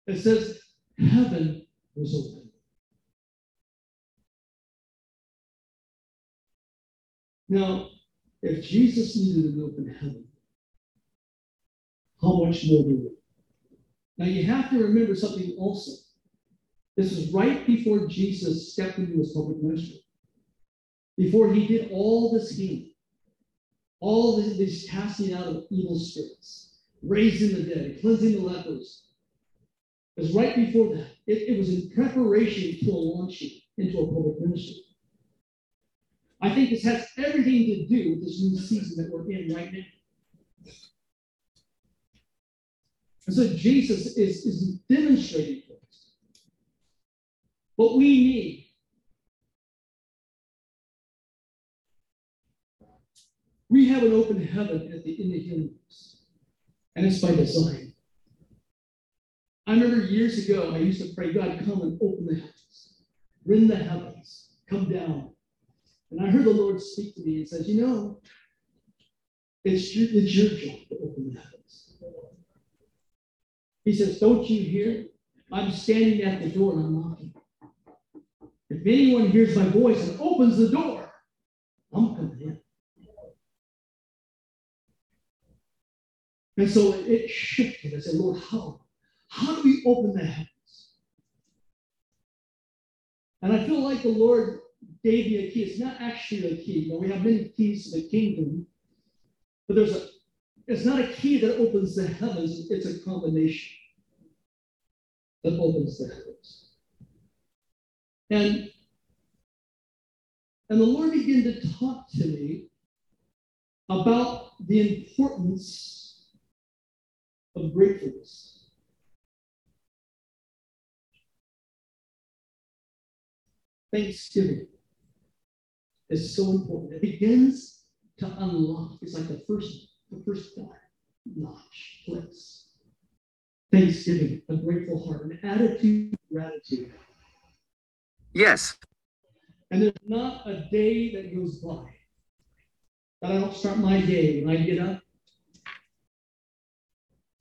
it says, heaven was open. Now, if Jesus needed an open heaven, how much more do we? Now, you have to remember something also. This is right before Jesus stepped into his public ministry. Before he did all this healing, all this, this casting out of evil spirits, raising the dead, cleansing the lepers. It was right before that. It, it was in preparation to a launching into a public ministry. I think this has everything to do with this new season that we're in right now. And so Jesus is, is demonstrating for us what we need. We have an open heaven at the in the universe, and it's by design. I remember years ago, I used to pray, God, come and open the heavens, rend the heavens, come down. And I heard the Lord speak to me and says, You know, it's your, it's your job to open the heavens. He says, Don't you hear? I'm standing at the door and I'm knocking. If anyone hears my voice and opens the door, I'm coming in. And so it shifted. I said, Lord, how? How do we open the heavens? And I feel like the Lord gave me a key. It's not actually a key. We have many keys to the kingdom, but there's a it's not a key that opens the heavens, it's a combination that opens the heavens. And and the Lord began to talk to me about the importance of gratefulness. Thanksgiving is so important. It begins to unlock. It's like the first, the first notch clicks. Thanksgiving, a grateful heart, an attitude of gratitude. Yes. And there's not a day that goes by that I don't start my day when I get up.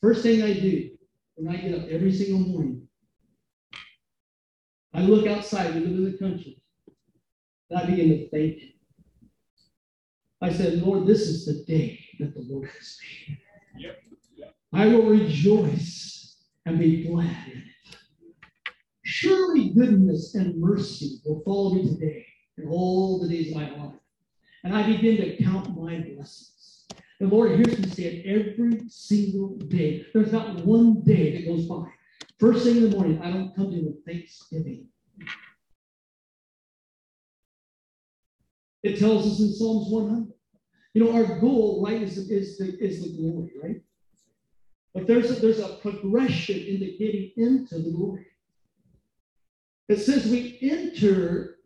First thing I do when I get up every single morning, I look outside, we live in the country, and I begin to thank Him. I said, Lord, this is the day that the Lord has made. Yep. Yep. I will rejoice and be glad in it. Surely goodness and mercy will follow me today and all the days of my life. And I begin to count my blessings. The Lord hears me say it every single day. There's not one day that goes by. First thing in the morning, I don't come to you with thanksgiving. It tells us in Psalms 100. You know, our goal, right, is, is, the, is the glory, right? But there's a, there's a progression in the getting into the glory. It says we enter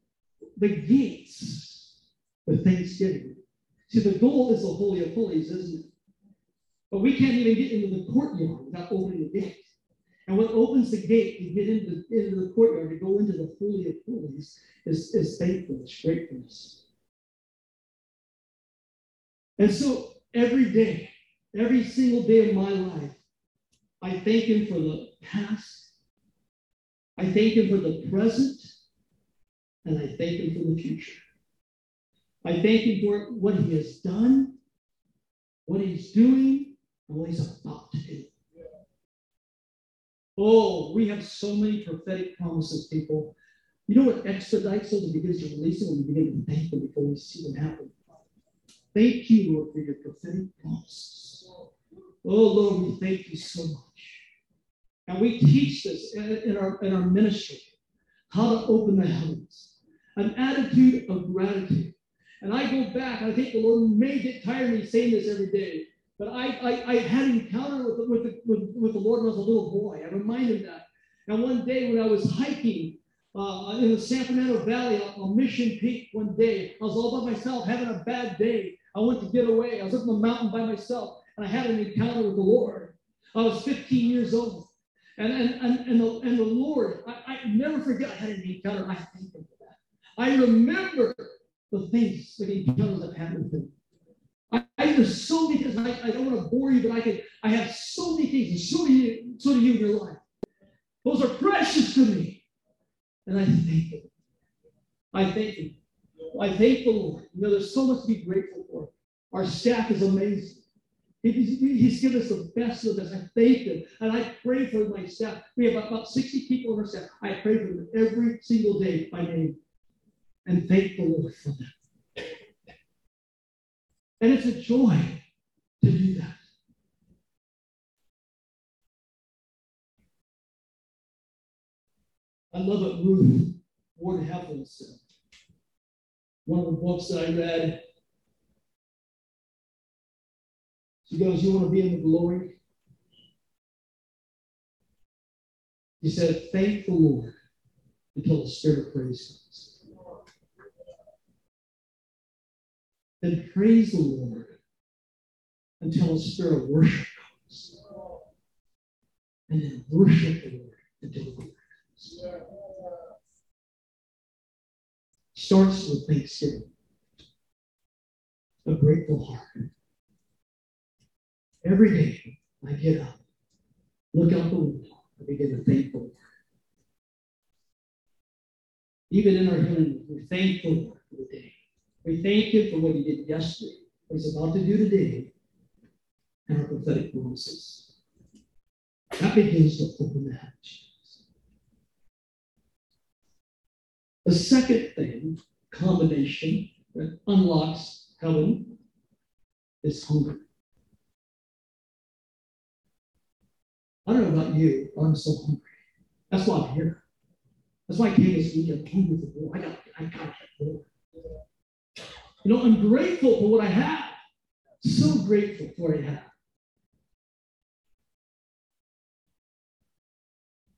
the gates with thanksgiving. See, the goal is the Holy of Holies, isn't it? But we can't even get into the courtyard without opening the gate. And what opens the gate to get into, into the courtyard, to go into the Holy of Holies, is, is thankfulness, gratefulness. And so every day, every single day of my life, I thank Him for the past, I thank Him for the present, and I thank Him for the future. I thank Him for what He has done, what He's doing, and what He's about to do. Oh, we have so many prophetic promises, people. You know what expedites them and begins to release them when we begin to thank them before we see them happen? Thank you, Lord, for your prophetic promises. Oh, Lord, we thank you so much. And we teach this in our, in our ministry how to open the heavens, an attitude of gratitude. And I go back, I think the Lord may get tired of me saying this every day, but I, I, I had an encounter with, with, the, with, with the Lord when I was a little boy. I remind him that. And one day when I was hiking uh, in the San Fernando Valley on Mission Peak one day, I was all by myself having a bad day. I went to get away. I was up on the mountain by myself and I had an encounter with the Lord. I was 15 years old. And, and, and, and, the, and the Lord, I, I never forget I had an encounter. I thank him for that. I remember the things, the encounters I've had with him. I, I there's so many things. I, I don't want to bore you, but I can. I have so many things, and so do you. So do you in your life. Those are precious to me, and I thank Him. I thank Him. I thank the Lord. You know, there's so much to be grateful for. Our staff is amazing. He's given us the best of best. I thank Him, and I pray for my staff. We have about 60 people on our staff. I pray for them every single day by name, and thank the Lord for them. And it's a joy to do that. I love what Ruth Ward Heflin said. One of the books that I read. She goes, You want to be in the glory? He said, Thank the Lord until the Spirit of praise comes. then praise the Lord until the spirit of worship comes. And then worship the Lord until the Lord comes. Starts with thanksgiving, a grateful heart. Every day I get up, look out the window, I begin to thank the Lord. Even in our healing, we thank the Lord for the day. We thank Him for what He did yesterday, what He's about to do today, and our prophetic promises. That begins the heavens. The second thing, combination that unlocks heaven is hunger. I don't know about you, but I'm so hungry. That's why I'm here. That's why I came this week. I'm hungry for more. I got, I got get. You know, I'm grateful for what I have. So grateful for what I have.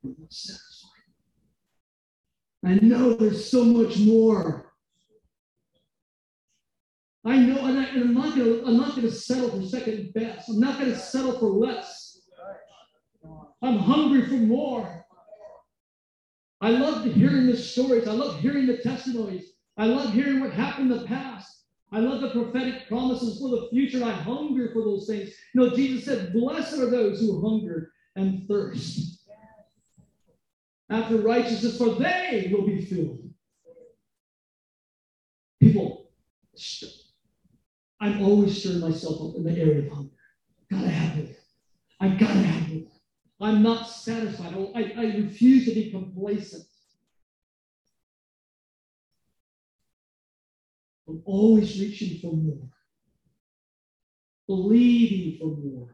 I'm not satisfied. I know there's so much more. I know, and, I, am not gonna, I'm not gonna settle for second best. I'm not gonna settle for less. I'm hungry for more. I love hearing the stories. I love hearing the testimonies. I love hearing what happened in the past. I love the prophetic promises for the future. I hunger for those things. You know, Jesus said, Blessed are those who hunger and thirst after righteousness, for they will be filled. People, I'm always stirring myself up in the area of hunger. Gotta have it. I gotta have it. I'm not satisfied. Oh, I, I refuse to be complacent. I'm always reaching for more, believing for more,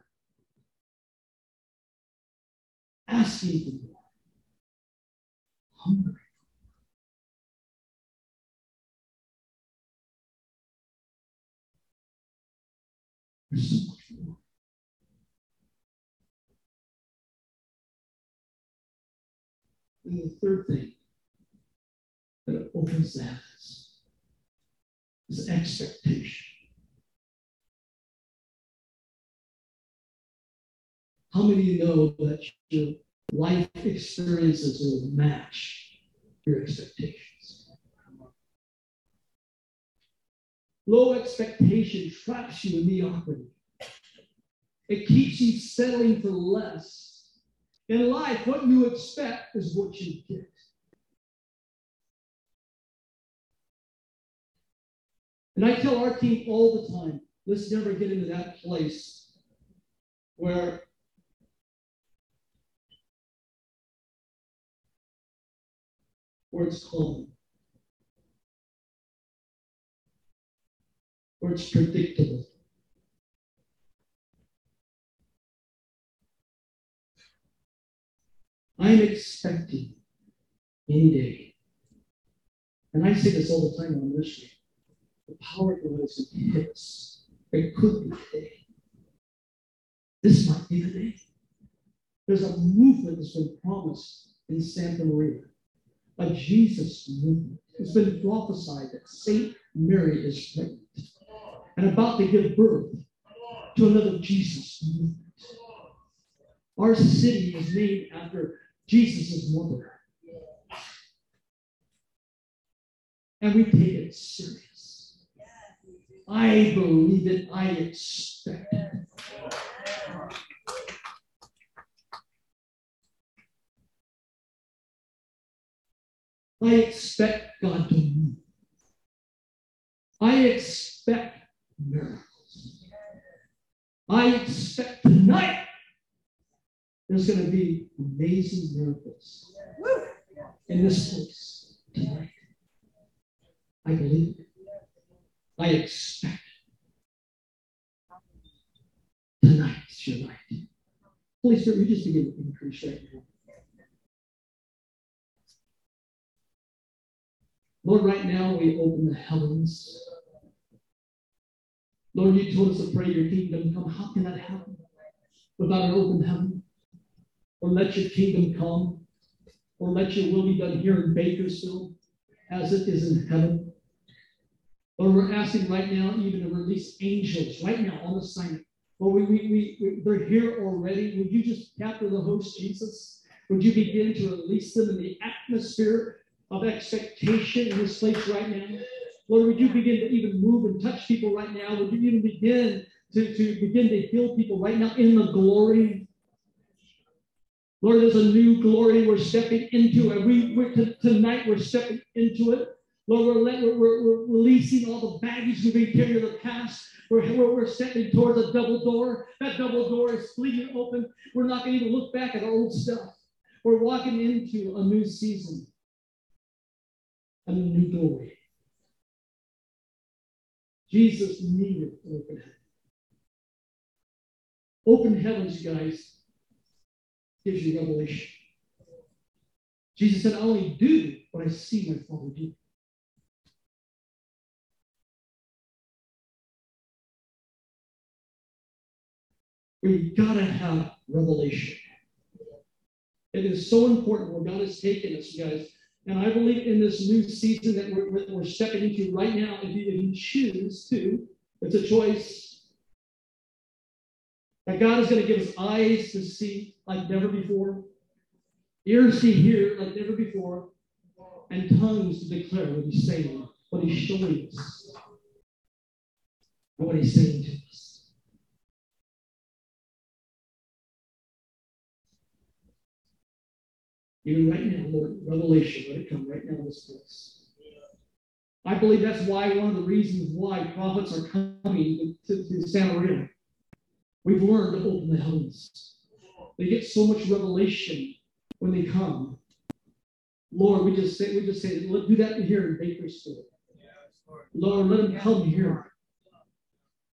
asking for more, hungry. And the third thing that opens the heavens is expectation. How many of you know that your life experiences will match your expectations? Low expectation traps you in mediocrity. It keeps you settling for less. In life, what you expect is what you get. And I tell our team all the time let's never get into that place where where it's calm, where it's predictable. I'm expecting any day. And I say this all the time on ministry the power of God is going to hit us. It could be today. This might be the day. There's a movement that's been promised in Santa Maria, a Jesus movement. It's been prophesied that Saint Mary is pregnant and about to give birth to another Jesus movement. Our city is named after Jesus' mother. And we take it serious. I believe it. I expect it. I expect God to move. I expect miracles. I expect tonight there's going to be amazing miracles in this place tonight. I believe. I expect tonight's your night. Holy Spirit, we just begin to increase right now. Lord, right now we open the heavens. Lord, you told us to pray your kingdom come. How can that happen without an open heaven? Or let your kingdom come, or let your will be done here in Bakersfield as it is in heaven. Lord, we're asking right now even to release angels right now on assignment. Lord, we, we, we, they're here already. Would you just capture the host, Jesus? Would you begin to release them in the atmosphere of expectation in this place right now? Lord, would you begin to even move and touch people right now? Would you even begin to, to begin to heal people right now in the glory? Lord, there's a new glory we're stepping into, and we we're, tonight we're stepping into it. Lord, we're, we're, we're, releasing all the baggage we've been carrying in the past. We're, we're, we're stepping towards a double door. That double door is fleeting open. We're not going to look back at our old stuff. We're walking into a new season, a new glory. Jesus needed open heaven. Open heavens, guys, gives you revelation. Jesus said, I only do what I see my Father do. We gotta have revelation. It is so important where God has taken us, guys. And I believe in this new season that we're, we're stepping into right now, if you, if you choose to, it's a choice. That God is going to give us eyes to see like never before, ears to hear like never before, and tongues to declare what He's saying, what He's showing us, and what He's saying to Even right now, Lord, revelation, let it come right now in this place. I believe that's why one of the reasons why prophets are coming to, to Santa Maria. We've learned to open the heavens. They get so much revelation when they come. Lord, we just say, we just say, do that here in Bakersfield. Lord, let them come here.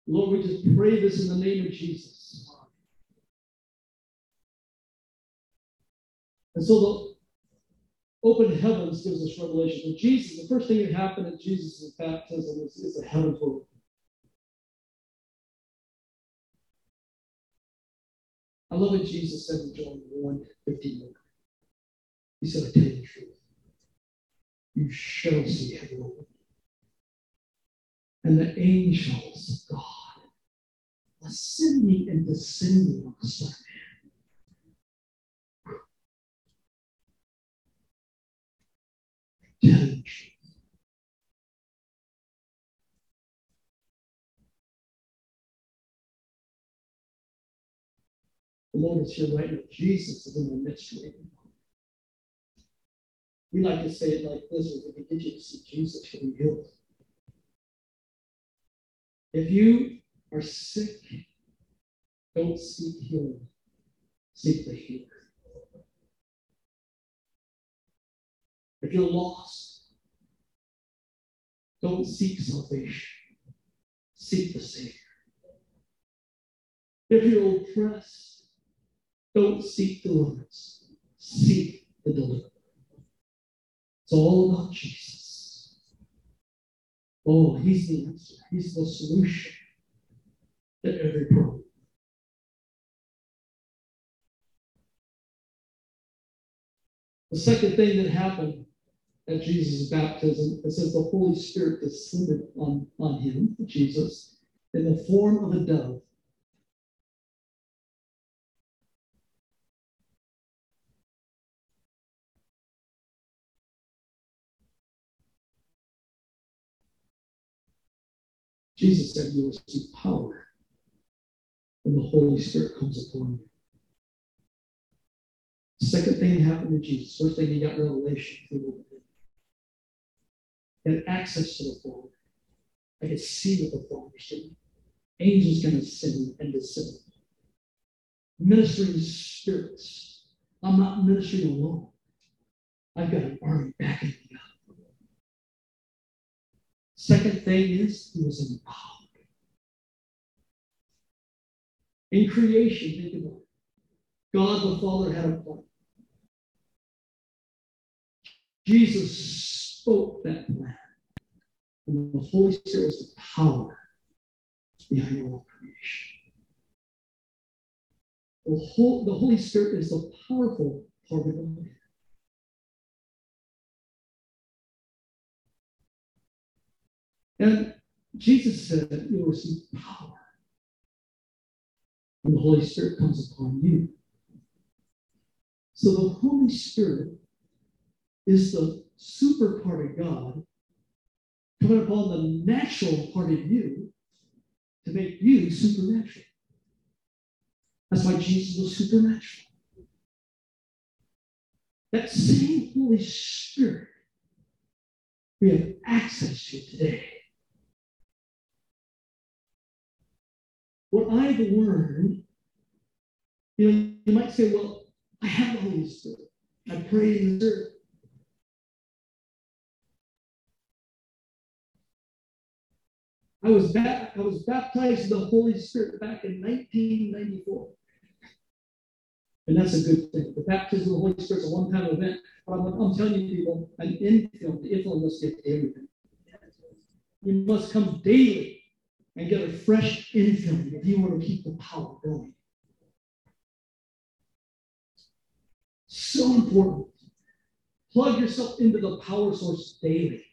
Lord, we just pray this in the name of Jesus. And so the open heavens gives us revelation. But Jesus, the first thing that happened at Jesus' baptism is, is the heavens were I love what Jesus said in John 1 15. He said, I tell you the truth. You shall see heaven open. and the angels of God ascending and descending on the Son of Man. Telling The Lord is here right. Jesus is in the midst right now. We like to say it like this if we can get Jesus, you'll be healed. If you are sick, don't seek healing, seek the healer. If you're lost, don't seek salvation, seek the Savior. If you're oppressed, don't seek deliverance, seek the deliverer. It's all about Jesus. Oh, He's the answer, He's the solution to every problem. The second thing that happened at Jesus' baptism, it says the Holy Spirit descended on, on him, Jesus, in the form of a dove. Jesus said you will receive power when the Holy Spirit comes upon you. Second thing happened to Jesus. First thing he got revelation through He had access to the Father. I could see the doing. Angels going to ascend and descend. Ministering spirits. I'm not ministering alone. I've got an army backing me up. Second thing is, he was empowered. In creation, think about it. God the Father had a plan. Jesus spoke that plan. And the Holy Spirit is the power behind all creation. The, whole, the Holy Spirit is the powerful part of God. And Jesus said, You'll receive power when the Holy Spirit comes upon you. So the Holy Spirit is the super part of God coming upon the natural part of you to make you supernatural. That's why Jesus was supernatural. That same Holy Spirit we have access to today. what I've learned, you know, you might say, well, I have the Holy Spirit. I pray in the Spirit. I was, I was baptized in the Holy Spirit back in 1994. And that's a good thing. The baptism of the Holy Spirit is a one time event. But I'm, I'm telling you, people, an infill, the infill must get everything. You must come daily and get a fresh infilling if you want to keep the power going. So important. Plug yourself into the power source daily.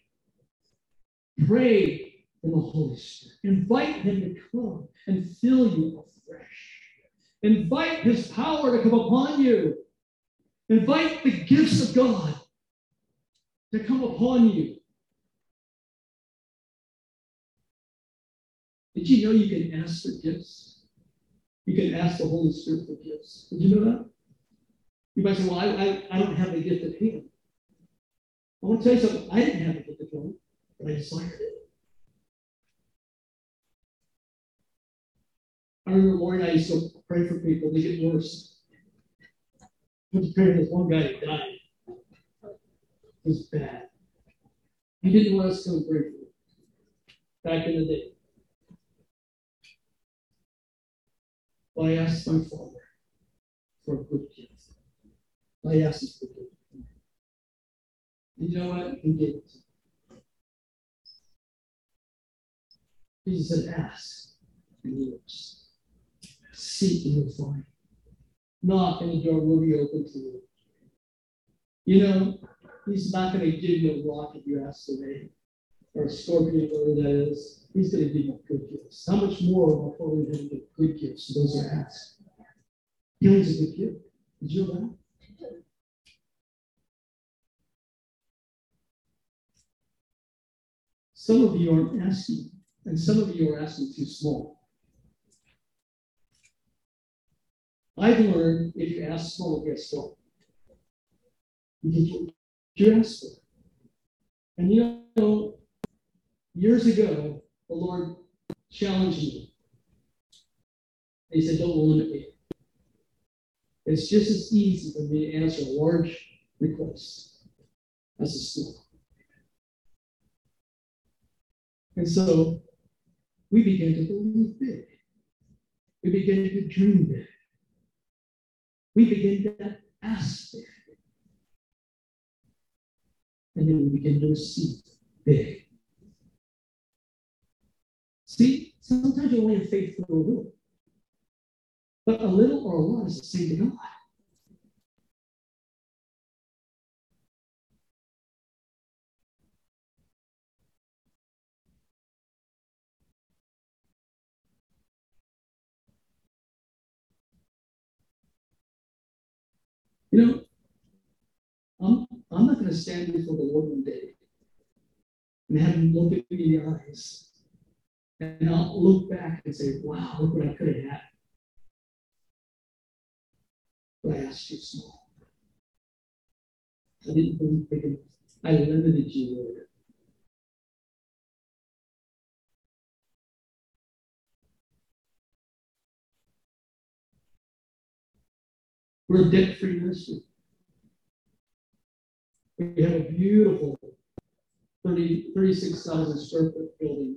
Pray in the Holy Spirit. Invite Him to come and fill you afresh. Invite His power to come upon you. Invite the gifts of God to come upon you. Did you know you can ask for gifts? You can ask the Holy Spirit for gifts. Did you know that? You might say, well, I, I, I don't have the gift of healing. I want to tell you something. I didn't have the gift of healing, but I desired it. I remember and I used to pray for people, they get worse. I was praying this one guy died. It was bad. He didn't want us to pray for him back in the day. I asked my father for a good gift. I asked him for good gift. You know what? He gave it. Jesus said, ask and you will Seek and you'll find. Knock and the door will be open to you. You know, he's not going to give you a rock if you ask today. or a scorpion, whatever that is, he's going to give you good gifts. How much more will Holy Heaven give good gifts those who ask? Healing's a good gift. Did you know that? Some of you aren't asking, and some of you are asking too small. I've learned if you ask small? You can you ask for. And you know, years ago, the Lord challenged me. He said, Don't limit me. It's just as easy for me to answer a large request as a small. And so we began to believe big. We began to dream big. We begin to ask big. And then we begin to receive big. See, sometimes you only have faith for a little. But a little or a lot is the same to God. You know, I'm, I'm not going to stand before the Lord one day and have him look at me in the eyes. And I'll look back and say, wow, look what I could have had. But I asked you small. I didn't believe big enough. I limited you, Lord. We're debt free ministry. We have a beautiful 30, 36,000 square foot building.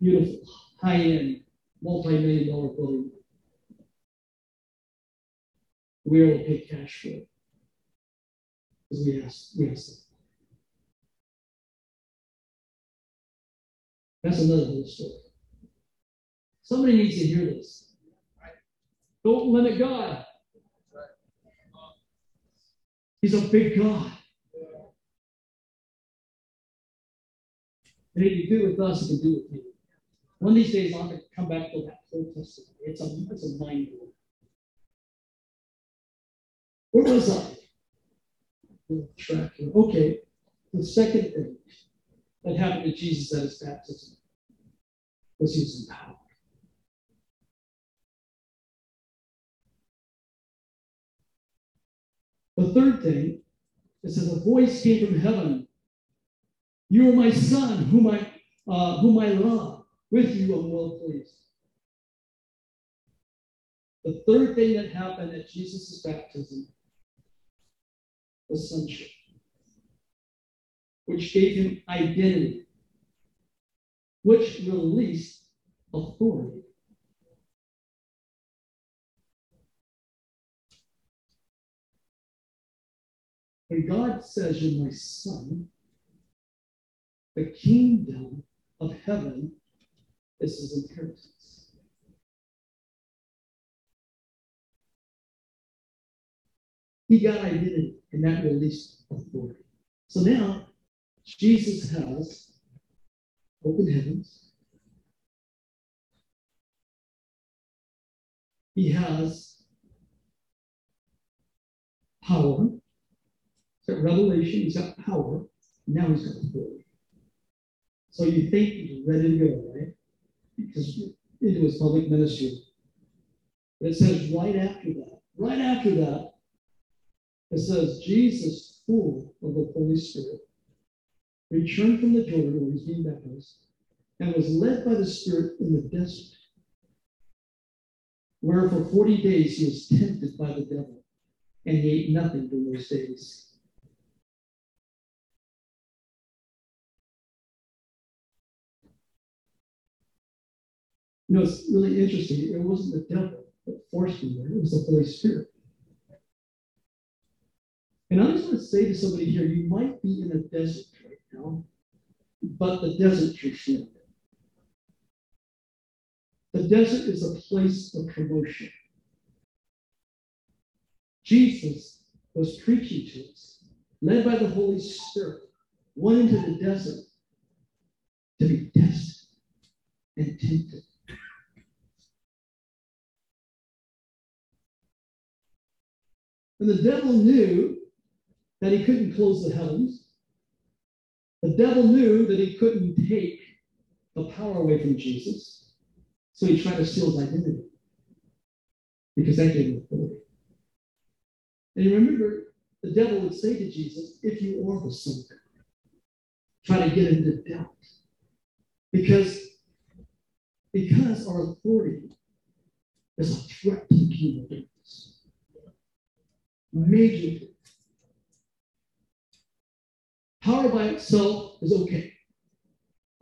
Beautiful, high end, multi million dollar building. We are able to pay cash for it. Because we asked, we them. That's another whole story. Somebody needs to hear this. Don't limit God. He's a big God. And he can do with us, he can do with you. One of these days, I'm going to come back to that whole testimony. It's a, it's a mind blowing. Where was I? Okay. The second thing that happened to Jesus at his baptism was he was empowered. The third thing, it says, a voice came from heaven. You are my son, whom I, uh, whom I love. With you I'm well pleased. The third thing that happened at Jesus' baptism was sonship, which gave him identity, which released authority. When God says, You're my son, the kingdom of heaven is his inheritance. He got identity, and that released authority. So now, Jesus has open heavens. He has power. He's revelation, he's got power. Now he's got authority. So you think he's ready to go, right? Because into his public ministry. But it says right after that, right after that, it says Jesus, full of the Holy Spirit, returned from the Jordan where he's being baptized, and was led by the Spirit in the desert, where for 40 days he was tempted by the devil, and he ate nothing during those days. You know, it's really interesting. It wasn't the devil that forced me there, it was the Holy Spirit. And I just want to say to somebody here, you might be in a desert right now, but the desert's your friend. The desert is a place of promotion. Jesus was preaching to us, led by the Holy Spirit, went into the desert to be tested and tempted. And the devil knew that he couldn't close the heavens. The devil knew that he couldn't take the power away from Jesus. So he tried to steal his identity because that gave him authority. And you remember, the devil would say to Jesus, If you are the Son of God, try to get into doubt. Because, because our authority is a threat to the kingdom darkness. Major. Power by itself is okay.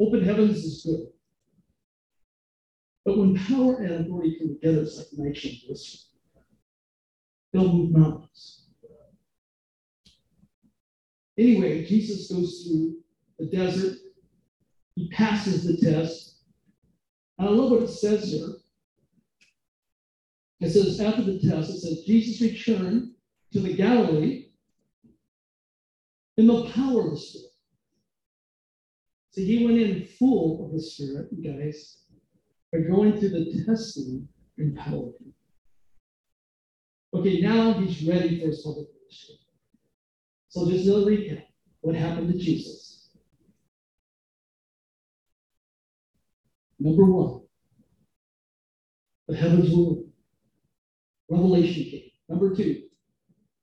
Open heavens is good. But when power and authority come together, it's like nitrogen glycerin. They'll move mountains. Anyway, Jesus goes through the desert. He passes the test. And I love what it says here. It says, after the test, it says, Jesus returned to the Galilee in the power of the Spirit. So he went in full of the Spirit, guys, by going through the testing and power. Okay, now he's ready for his public ministry. So just a recap. What happened to Jesus? Number one, the heavens were. Revelation came. Number two,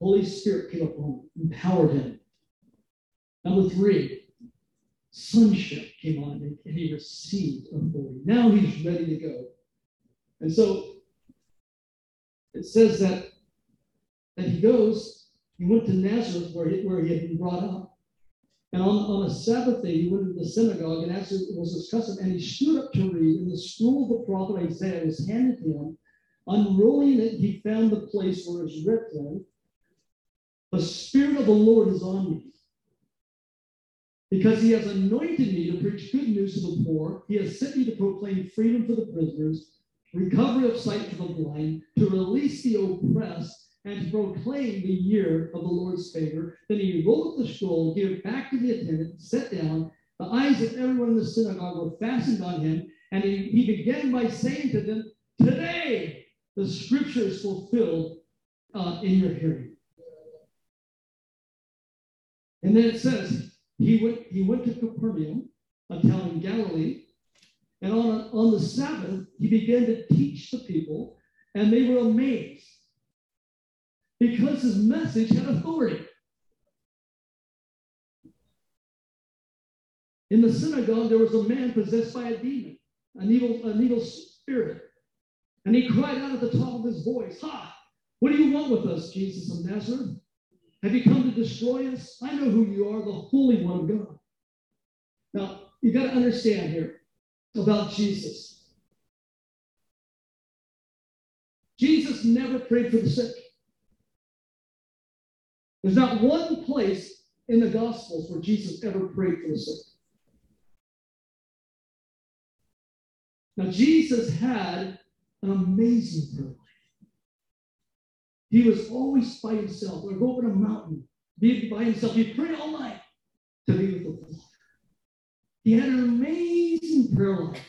Holy Spirit came upon him, empowered him. Number three, sonship came on him and he received authority. Now he's ready to go. And so it says that, that he goes, he went to Nazareth where he, where he had been brought up. And on, on a Sabbath day, he went into the synagogue, and as it was his custom, and he stood up to read, and the scroll of the prophet Isaiah was handed to him. Unrolling it, he found the place where it was written, The Spirit of the Lord is on me because he has anointed me to preach good news to the poor. He has sent me to proclaim freedom for the prisoners, recovery of sight for the blind, to release the oppressed, and to proclaim the year of the Lord's favor. Then he rolled up the scroll, gave it back to the attendant, sat down. The eyes of everyone in the synagogue were fastened on him, and he, he began by saying to them, Today the scripture is fulfilled uh, in your hearing. And then it says, he went, he went to Capernaum, a town in Galilee, and on, on the Sabbath, he began to teach the people, and they were amazed because his message had authority. In the synagogue, there was a man possessed by a demon, an evil, an evil spirit. And he cried out at the top of his voice, Ha! What do you want with us, Jesus of Nazareth? Have you come to destroy us? I know who you are, the Holy One of God. Now, you got to understand here about Jesus. Jesus never prayed for the sick. There's not one place in the Gospels where Jesus ever prayed for the sick. Now, Jesus had an amazing prayer. He was always by himself. Or go on a mountain, be by himself. He'd pray all night to be with the Father. He had an amazing prayer life.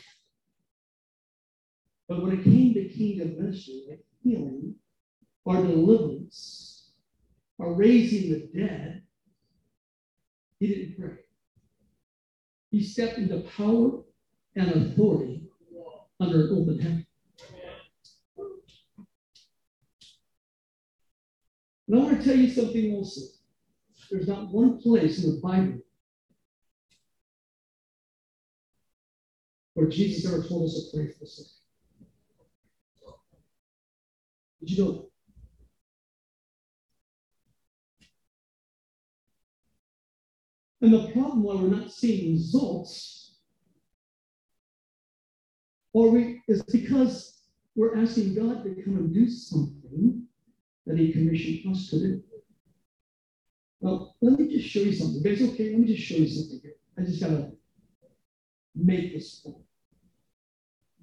But when it came to kingdom ministry, like healing or deliverance or raising the dead, he didn't pray. He stepped into power and authority under an open heaven. And I want to tell you something also. There's not one place in the Bible where Jesus ever told us to pray for the sick. Did you know that? And the problem why we're not seeing results or we, is because we're asking God to come and do something that he commissioned us to do. Well, let me just show you something. Guys, okay, let me just show you something here. I just gotta make this point.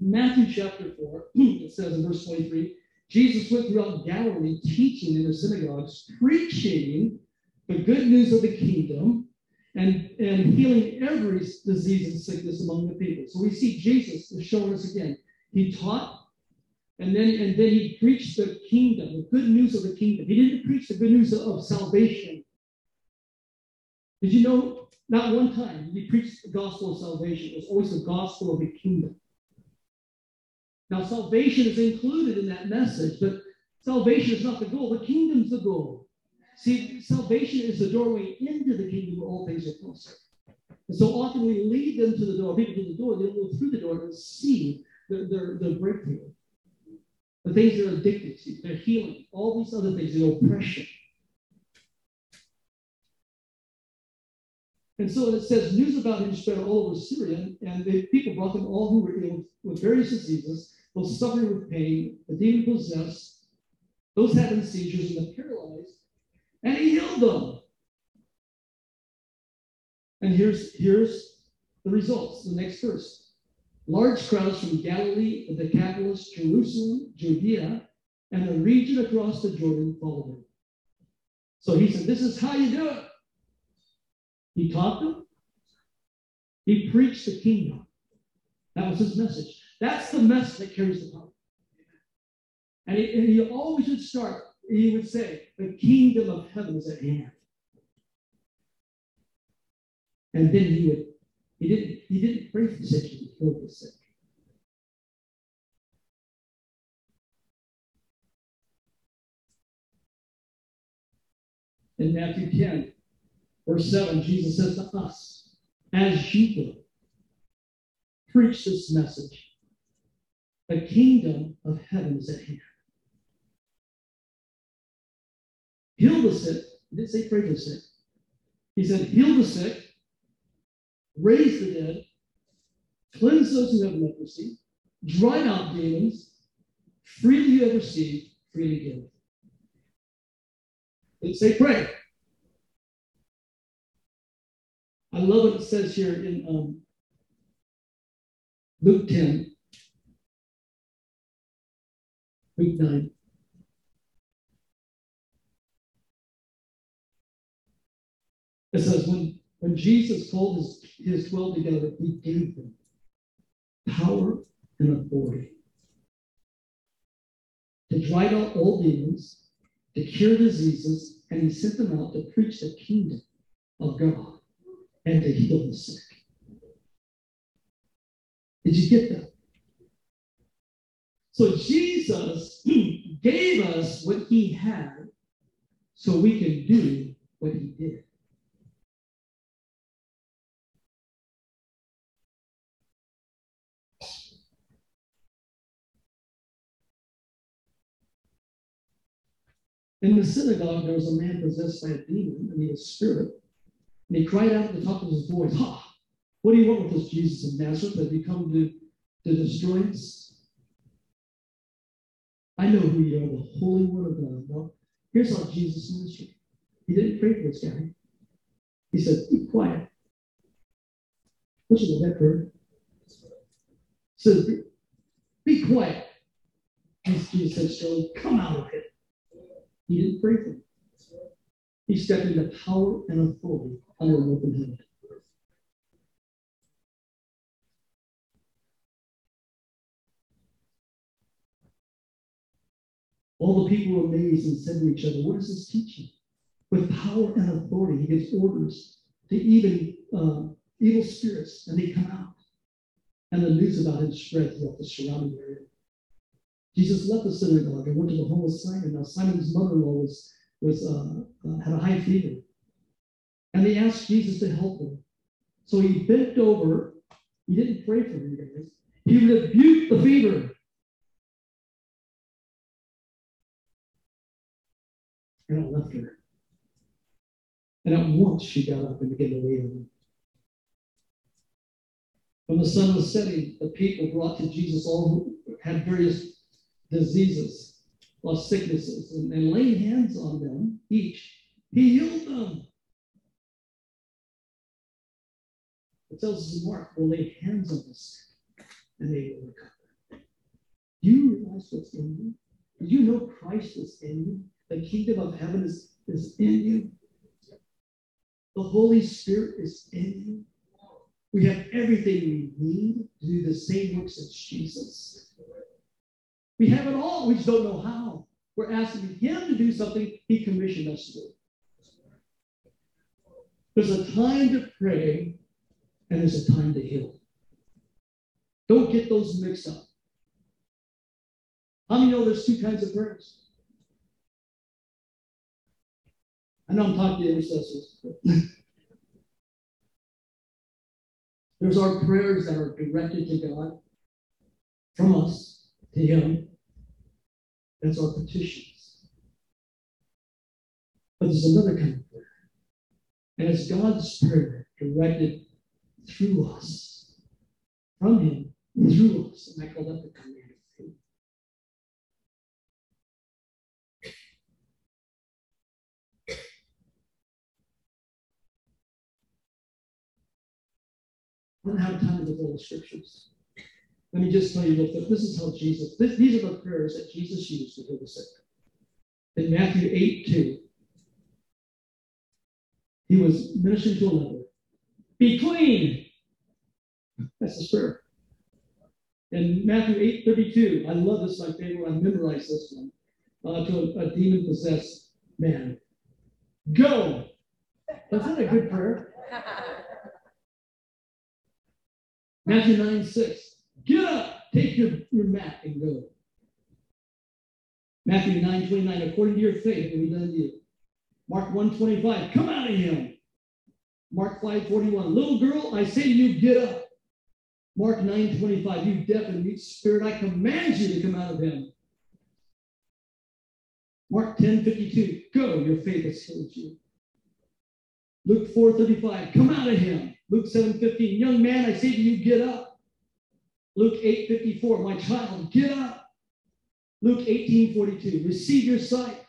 Matthew chapter 4, it says in verse 23, Jesus went throughout Galilee teaching in the synagogues, preaching the good news of the kingdom, and, and healing every disease and sickness among the people. So we see Jesus is showing us again. He taught, and then and then he preached the kingdom, the good news of the kingdom. He didn't preach the good news of, salvation. Did you know not one time he preach the gospel of salvation? It was always the gospel of the kingdom. Now, salvation is included in that message, but salvation is not the goal. The kingdom's the goal. See, salvation is the doorway into the kingdom where all things are possible. And so often we lead them to the door, people to the door, they go through the door and see their, their, their breakthrough. The things they're addicted to, their healing, all these other things, the oppression. And so it says news about him spread all over Syria, and the people brought them all who were ill with various diseases, those suffering with pain, the demon possessed, those having seizures, and the paralyzed, and he healed them. And here's, here's the results, the next verse. Large crowds from Galilee, the Decapolis, Jerusalem, Judea, and the region across the Jordan followed him. So he said, This is how you do it. He taught them. He preached the kingdom. That was his message. That's the message that carries the power. And he, and he always would start, he would say, the kingdom of heaven is at hand. And then he would, he didn't, he didn't pray the sick, he healed the sick. In Matthew 10, verse 7, Jesus says to us, as you go, preach this message. The kingdom of heaven is at hand. Heal the sick. He didn't say pray the sick. He said, heal the sick, raise the dead, cleanse those who have leprosy, drive out demons, freely you have received, freely give. Didn't say pray. I love what it says here in um, Luke 10, Luke 9. It says, when, when Jesus called his, his 12 together, he gave them power and authority to drive out all demons, to cure diseases, and he sent them out to preach the kingdom of God and to heal the sick. Did you get that? So Jesus gave us what he had so we can do what he did. In the synagogue, there was a man possessed by a demon, I mean a spirit, and he cried out at the top of his voice, Ha! What do you want with us, Jesus of Nazareth? Have you come to, to destroy us? I know who you are, the Holy One of God. Well, here's how Jesus ministered. He didn't pray for this guy. He said, Be quiet. You know that bird? Says, be, quiet. Jesus said, come out of it. He didn't pray for him. He stepped into power and authority under an open heaven. All the people were amazed and said to each other, What is this teaching? With power and authority, he gives orders to even uh, evil spirits, and they come out. And the news about him spread throughout the surrounding area. Jesus left the synagogue and went to the home of Simon. Now, Simon's mother in law was, was, uh, uh, had a high fever. And they asked Jesus to help them. So he bent over. He didn't pray for them, guys. He rebuked the fever. And it left her. And at once she got up and began to on him. When the sun was setting, the people brought to Jesus all who had various diseases or sicknesses, and, and laying hands on them each, he healed them. It tells us in Mark, will lay hands on the sick and they will recover. Do you realize what's in you? Do you know Christ is in you? The kingdom of heaven is, is in you. The Holy Spirit is in you. We have everything we need to do the same works as Jesus. We have it all. We just don't know how. We're asking Him to do something He commissioned us to do. There's a time to pray and there's a time to heal. Don't get those mixed up. How many know there's two kinds of prayers? I know I'm talking to intercessors. there's our prayers that are directed to God from us Him. That's our petitions. But there's another kind of prayer. And it's God's prayer directed through us, from Him, through us. And I call that the command of faith. I don't have time to go all the scriptures. Let me just tell you that this is how Jesus, this, these are the prayers that Jesus used to heal the sick. In Matthew 8 2, he was ministering to a leper. Be clean. That's the prayer. In Matthew 8 32, I love this, my favorite. I memorized this one. Uh, to a, a demon possessed man. Go. Isn't that a good prayer? Matthew 9 6. Get up, take your, your mat and go. Matthew 9 29. According to your faith, it will be done to you. Mark 1 25. Come out of him. Mark 5 41. Little girl, I say to you, get up. Mark 9 25. You deaf and mute spirit, I command you to come out of him. Mark 10 52. Go, your faith has healed you. Luke 4 35. Come out of him. Luke 7 15. Young man, I say to you, get up. Luke 8 54. My child, get up. Luke 18 42. Receive your sight.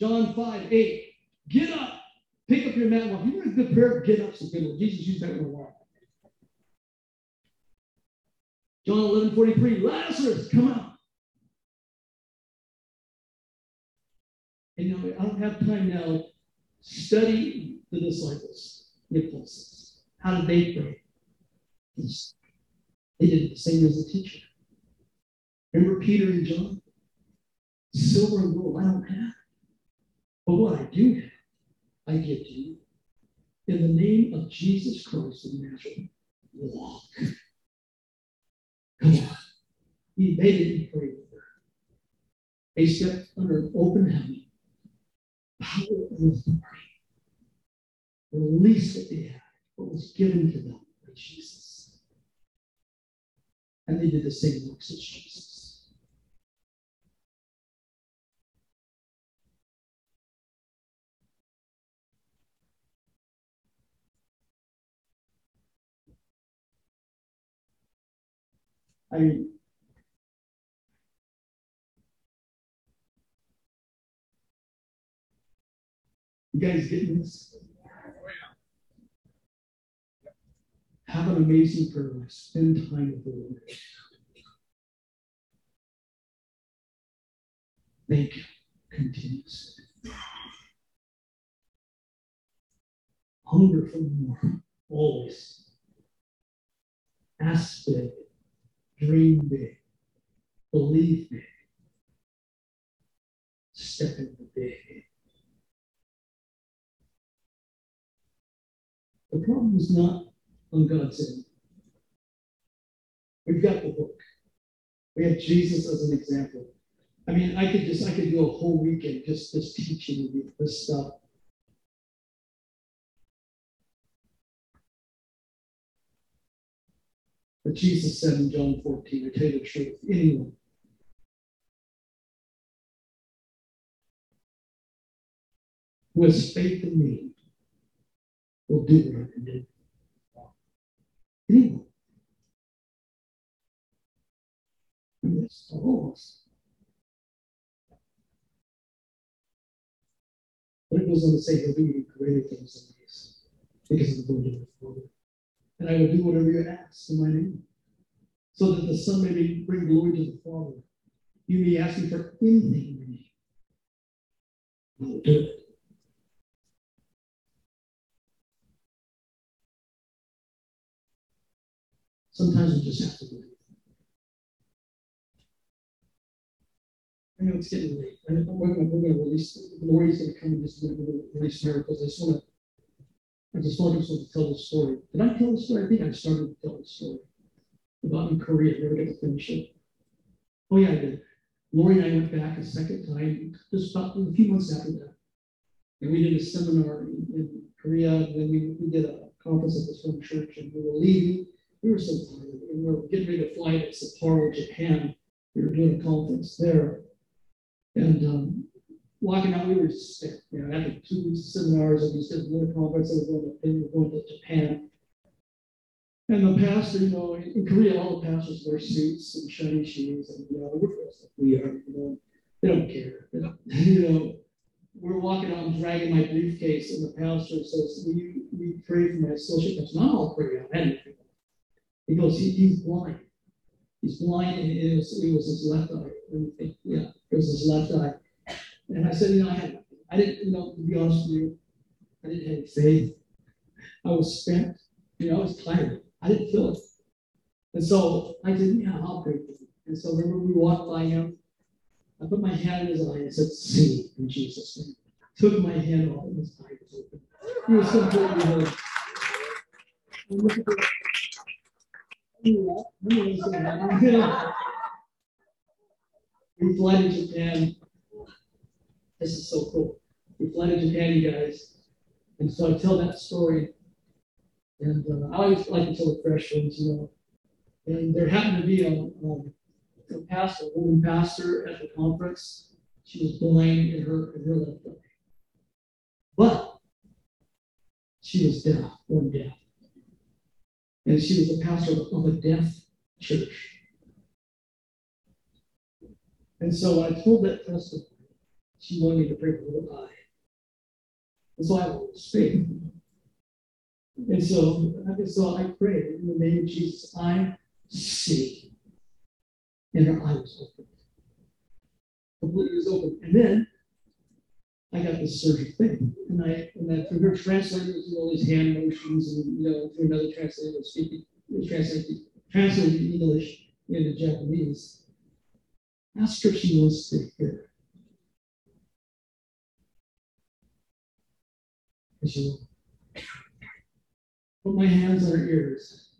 John 5 8. Get up. Pick up your mat walk. You know a good prayer? Get up. So good. Jesus used that one a lot. John 11 43. Lazarus, come out. And you know, I don't have time now. Study the disciples, the apostles. How did they pray? They did the same as the teacher. Remember Peter and John? Silver and gold I don't have. But what I do have, I give to you. In the name of Jesus Christ of Nazareth, walk. Come on. They didn't pray with her. They stepped under an open heaven, power and authority. The least that they had, what was given to them by Jesus. And they did the same works as Jesus. I you guys getting this? Have an amazing prayer life. Spend time with the Lord. Thank you continuously. Hunger for more, always. Ask big, dream big, believe big, step into big. The problem is not on God's end. We've got the book. We have Jesus as an example. I mean, I could just I could do a whole weekend just just teaching this stuff. But Jesus said in John 14, I tell you the truth, anyone who has faith in me will do what I did. Anyone. All of us. But it goes on to say, he'll do even greater things than these because of the word of the Father. And I will do whatever you ask in my name, so that the Son may bring glory to the Father. You may ask me for anything in your name. I will do it. Sometimes we just have to believe. I know it's getting late. I know we're going we're to release, Lori's going to come and just release miracles. I just want to, I just want to tell the story. Did I tell the story? I think I started to tell the story about in Korea. Never get to finish it. Oh yeah, I did. Lori and I went back a second time, just about a few months after that. And we did a seminar in, in Korea, and then we, we did a conference at this one church, and we were leaving. We were so tired, and we were getting ready to fly to Sapporo, Japan. We were doing a conference there. And um, walking out, we were spent. You know, after two weeks of seminars, and we said another conference, and we were going to, we were going to Japan. And the pastor, you know, in Korea, all the pastors wear suits and shiny shoes, and you know, we're dressed like we are. You know, they don't care. You know, we're walking out and dragging my briefcase, and the pastor says, "Will you, will you pray for my associate pastor?" No, I'll pray on anything. He, "He's blind. He's blind, and it was, it was his left eye. And yeah, it was his left eye." And I said, "You know, I had, I didn't, you know, to be honest with you, I didn't have faith. I was spent. You know, I was tired." I didn't feel it. And so I said, yeah, I'll pray for you. And so remember we walked by him. I put my hand in his eye and said, see in Jesus' name. Took my hand off and his eye was open. He was completely. And look at that. We fly to Japan. This is so cool. We fly to Japan, you guys. And so I tell that story and uh, I always like to tell the fresh ones, you know. And there happened to be a, um, a pastor, a woman pastor at the conference. She was blind in her in her left eye, but she was deaf, born deaf, and she was a pastor of a deaf church. And so I told that testimony. She wanted me to pray for her eye. And so I was faith. And so, so I prayed in the name of Jesus, I see. And her eye was open. Completely was open. And then I got this surgery thing. And I and then through her translator was all these hand motions and you know, through another translator speaking, translating translating English into Japanese. Ask her if she wants to hear. Put my hands on her ears.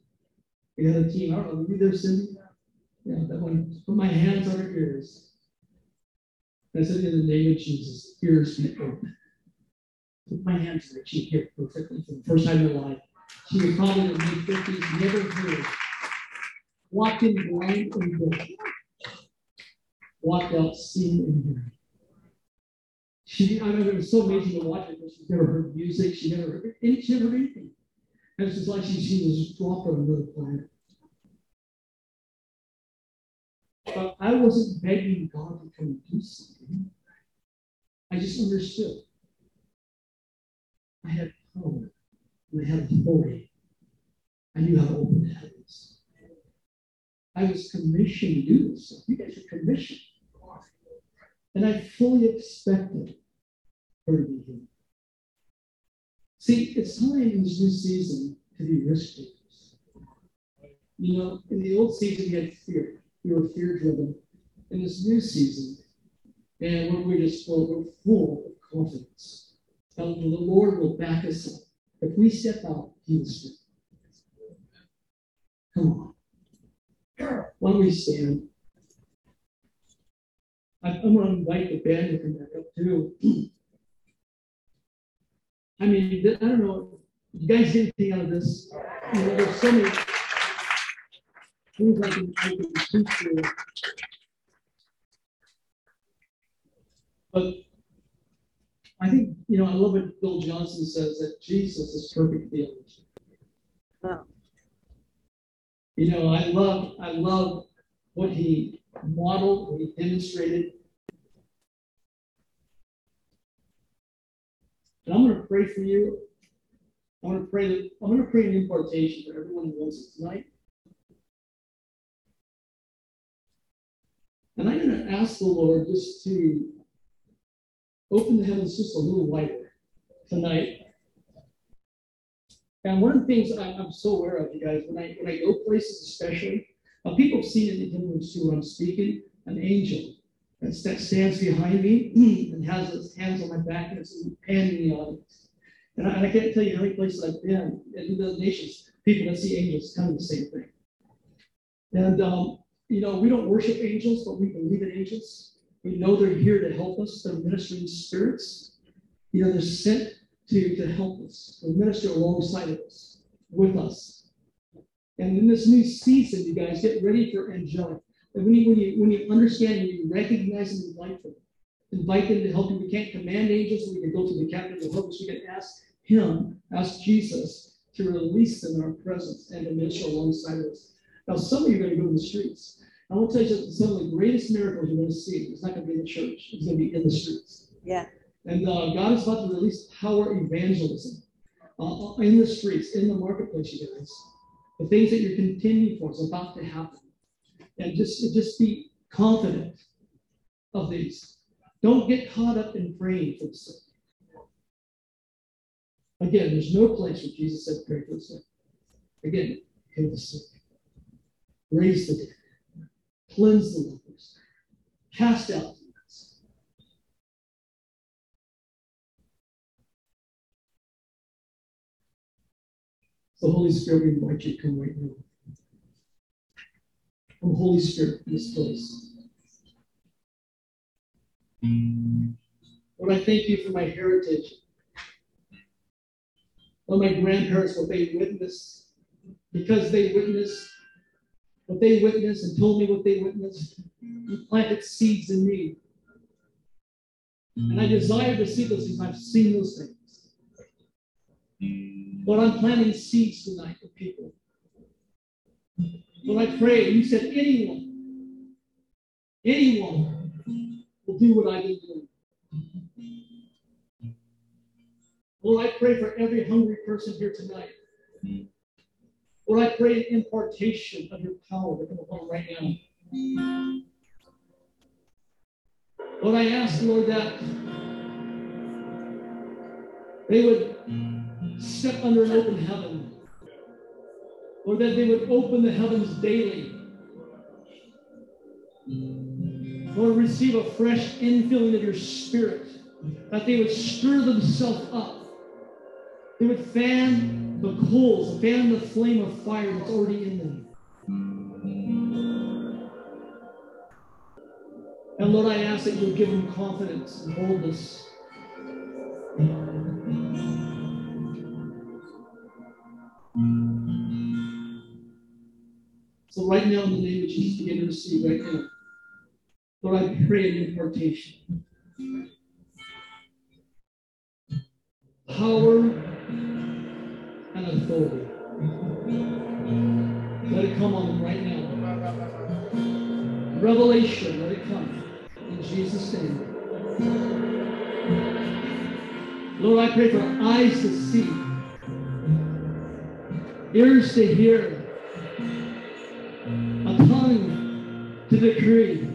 Had a team. I don't know, you there, Cindy? Yeah, that one. Put my hands on her ears. I said, in the name of Jesus, ears be open. Put my hands on her. She heard perfectly for the first time in her life. She was probably in her mid 50s, never heard. Walked in blind and deaf. Walked out seeing and hearing. She, I mean, it was so amazing to watch her because she's never heard music. She never heard, she never heard anything. And it's just like she, she was dropped on another planet. But I wasn't begging God to come and do something. I just understood. I had power and I had authority. I knew how to open the heavens. I was commissioned to do this stuff. You guys are commissioned. And I fully expected her to be here. See, it's time in this new season to be risk takers. You know, in the old season, we had fear. We were fear driven. In this new season, and when we're just full, we're full of confidence. And the Lord will back us up. If we step out, He will step. Come on. Why don't we stand? I'm going to invite the band to come back up too. I mean, I don't know. You guys get anything out of this? You know, there's so many things I can, I can teach you. But I think, you know, I love what Bill Johnson says that Jesus is perfect theology. Wow. You know, I love, I love what he modeled, what he demonstrated. And I'm going to pray for you. I'm going to pray that I'm going to pray an impartation for everyone who wants it tonight. And I'm going to ask the Lord just to open the heavens just a little wider tonight. And one of the things I, am so aware of, you guys, when I when I go places, especially, uh, people have seen it in the rooms too when I'm speaking, an angel that stands behind me and has his hands on my back and is panning me on it. And I, and I, can't tell you how many places I've been in the nations, people that see angels telling the same thing. And um, you know, we don't worship angels, but we believe in angels. We know they're here to help us. They're ministering spirits. You know, they're sent to, to help us, They minister alongside of us, with us. And in this new season, you guys, get ready for angelic. And when you, when you, when you understand and you recognize and invite them, invite them to help you. We can't command angels. We can go to the captain of help us. We can ask him, ask Jesus to release them in our presence and to minister alongside of us. Now, some of you are going to go to the streets. I want to tell you something. Some of the greatest miracles you're going to see is not going to be in the church. It's going to be in the streets. Yeah. And uh, God is about to release power evangelism uh, in the streets, in the marketplace, you guys. The things that you're contending for is about to happen. And just, just be confident of these. Don't get caught up in praying for the sick. Again, there's no place where Jesus said, pray for the sick. Again, heal the sick, raise the dead, cleanse the lepers, cast out demons. The Holy Spirit, we invite you to come right now. Come, Holy Spirit, this place. Lord, I thank you for my heritage. Lord, my grandparents, what they witnessed, because they witnessed what they witnessed and told me what they witnessed, you planted seeds in me. And I desire to see those things. I've seen those things. But I'm planting seeds tonight for people. Lord, I pray, you said anyone, anyone will do what I've been. Lord, I pray for every hungry person here tonight. Lord, I pray an impartation of your power to come upon right now. Lord, I ask, Lord, that they would step under an open heaven. Or that they would open the heavens daily. Lord, receive a fresh infilling of your spirit. That they would stir themselves up. They would fan the coals, fan the flame of fire that's already in them. And Lord, I ask that you would give them confidence and boldness. So right now, in the name of Jesus, begin to receive right now. Lord, I pray an impartation. Power authority. Let it come on them right now. Revelation, let it come. In Jesus' name. Lord, I pray for eyes to see ears to hear, a tongue to decree.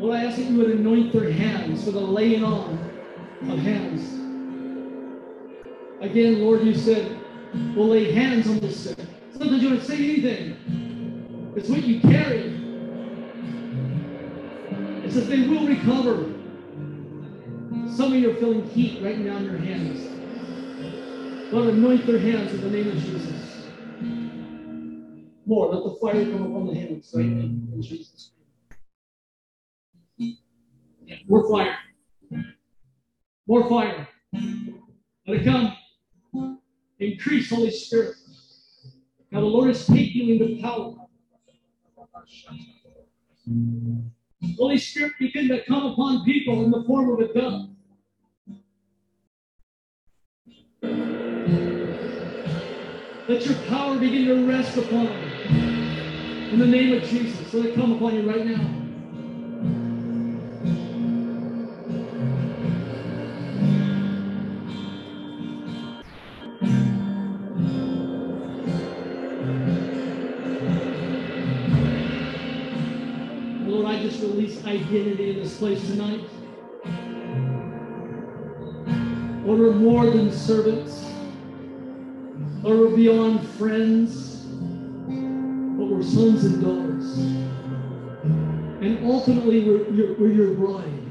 Lord, I ask that you would anoint their hands for the laying on of hands. Again, Lord, you said, we'll lay hands on the sick. Sometimes you don't say anything. It's what you carry. It says they will recover. Some of you are feeling heat right now in your hands. Lord, anoint their hands in the name of Jesus. More, let the fire come upon the hands right now in Jesus' name. More fire. More fire. Let it come. Increase, Holy Spirit. Now the Lord is taking you into power. Holy Spirit begin to come upon people in the form of a dove. Let your power begin to rest upon them. In the name of Jesus, let it come upon you right now. Identity in this place tonight. Lord, we're more than servants. Lord, we're beyond friends, but we're sons and daughters. And ultimately, we're your, we're your bride.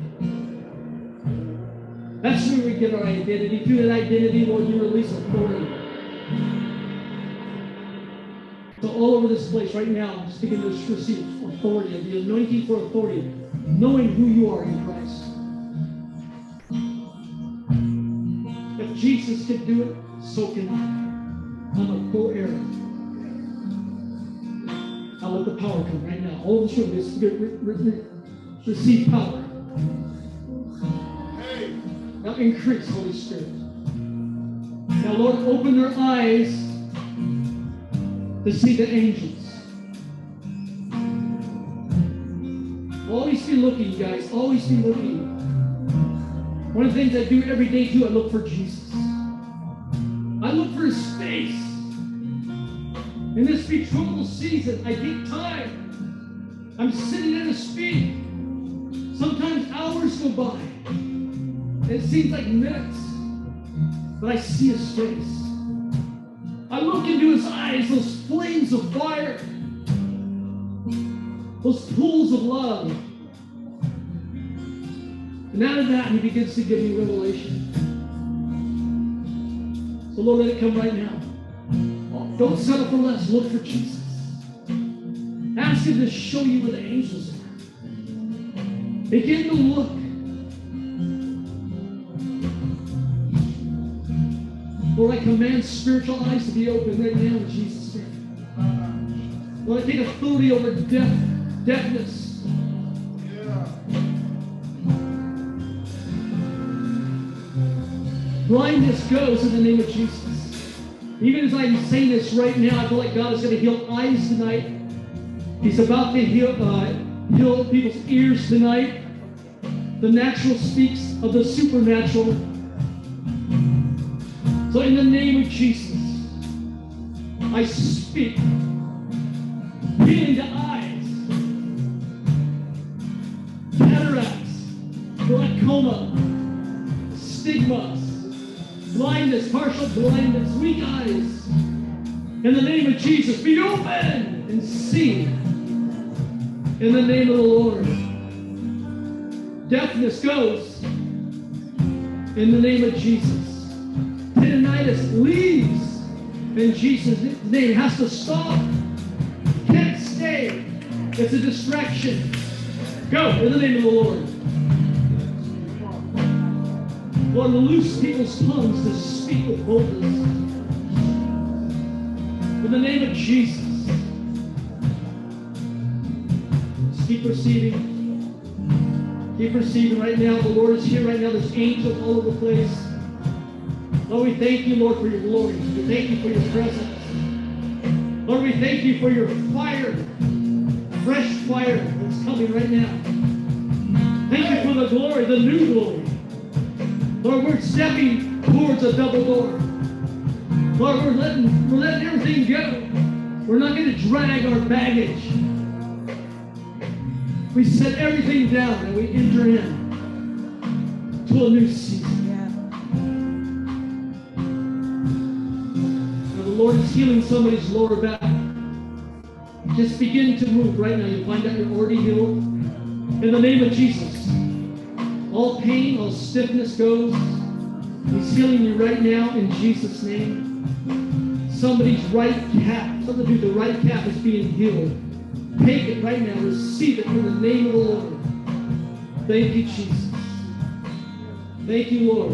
That's where we get our identity. Through that identity, Lord, you release authority. So all over this place right now, I'm speaking to receive authority, the anointing for authority, knowing who you are in Christ. If Jesus could do it, so can I. I'm a co-heir. Now let the power come right now. All this room is receive power. Now increase, Holy Spirit. Now, Lord, open their eyes to see the angels. Always be looking, guys. Always be looking. One of the things I do every day too, I look for Jesus. I look for his face. In this betrothal season, I take time. I'm sitting at his feet. Sometimes hours go by. It seems like minutes, but I see his face. I look into his eyes, those flames of fire, those pools of love. And out of that, he begins to give me revelation. So, Lord, let it come right now. Don't settle for less. Look for Jesus. Ask him to show you where the angels are. Begin to look Lord, I command spiritual eyes to be open right now in Jesus' name. Lord, I take authority over death, deafness. Blindness goes in the name of Jesus. Even as I'm saying this right now, I feel like God is going to heal eyes tonight. He's about to heal, uh, heal people's ears tonight. The natural speaks of the supernatural. So, in the name of Jesus, I speak healing to eyes, cataracts, glaucoma, stigmas, blindness, partial blindness, weak eyes. In the name of Jesus, be open and see. In the name of the Lord. Deafness goes. In the name of Jesus tendonitis leaves in Jesus' name. It has to stop. Can't stay. It's a distraction. Go in the name of the Lord. Lord, loose people's tongues to speak with boldness. In the name of Jesus. Just keep receiving. Keep receiving right now. The Lord is here right now. There's angels all over the place. Lord, we thank you, Lord, for your glory. We thank you for your presence. Lord, we thank you for your fire, fresh fire that's coming right now. Thank you for the glory, the new glory. Lord, we're stepping towards a double door. Lord, we're letting, we're letting everything go. We're not going to drag our baggage. We set everything down and we enter in to a new season. Now The Lord is healing somebody's lower back. Just begin to move right now. You'll find out you're already healed. In the name of Jesus. All pain, all stiffness goes. He's healing you right now in Jesus' name. Somebody's right calf, somebody the right calf is being healed. Take it right now. Receive it in the name of the Lord. Thank you, Jesus. Thank you, Lord.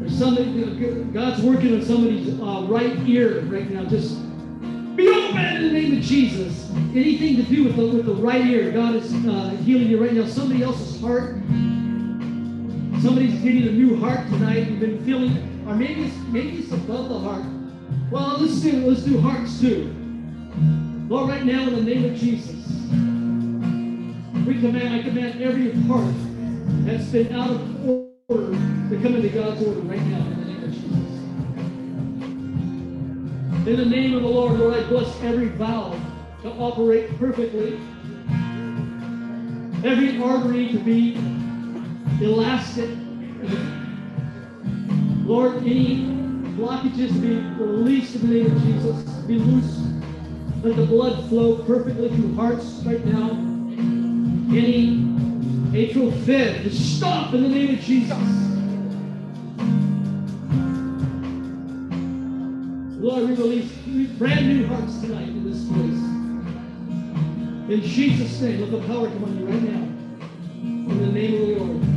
There's somebody, God's working on somebody's uh, right ear right now. Just be open in the name of Jesus. Anything to do with the, with the right ear, God is uh, healing you right now. Somebody else's heart. Somebody's getting a new heart tonight. You've been feeling, or maybe it's, maybe it's above the heart. Well, let's do let's do hearts too. Lord, right now in the name of Jesus, we command, I command every heart that's been out of order to come into God's order right now in the name of Jesus. In the name of the Lord, Lord, I bless every valve to operate perfectly, every artery to be elastic, Lord, any blockages be released in the name of Jesus. Be loose. Let the blood flow perfectly through hearts right now. Any atrial fib, just stop in the name of Jesus. Lord, we release brand new hearts tonight in this place. In Jesus' name, let the power come on you right now. In the name of the Lord.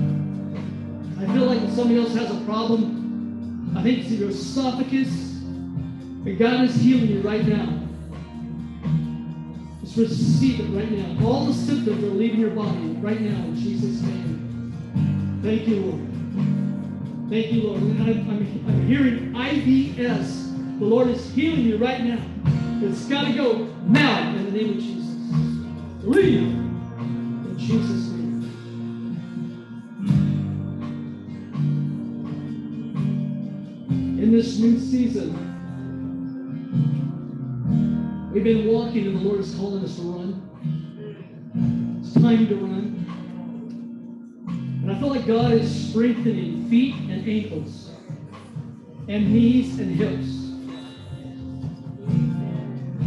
I feel like if somebody else has a problem, I think it's your esophagus, and God is healing you right now. Just receive it right now. All the symptoms are leaving your body right now in Jesus' name. Thank you, Lord. Thank you, Lord. I'm, I'm, I'm hearing IBS. The Lord is healing you right now. It's got to go now in the name of Jesus. Leave in Jesus' this new season, we've been walking and the Lord is calling us to run. It's time to run. And I feel like God is strengthening feet and ankles, and knees and hips.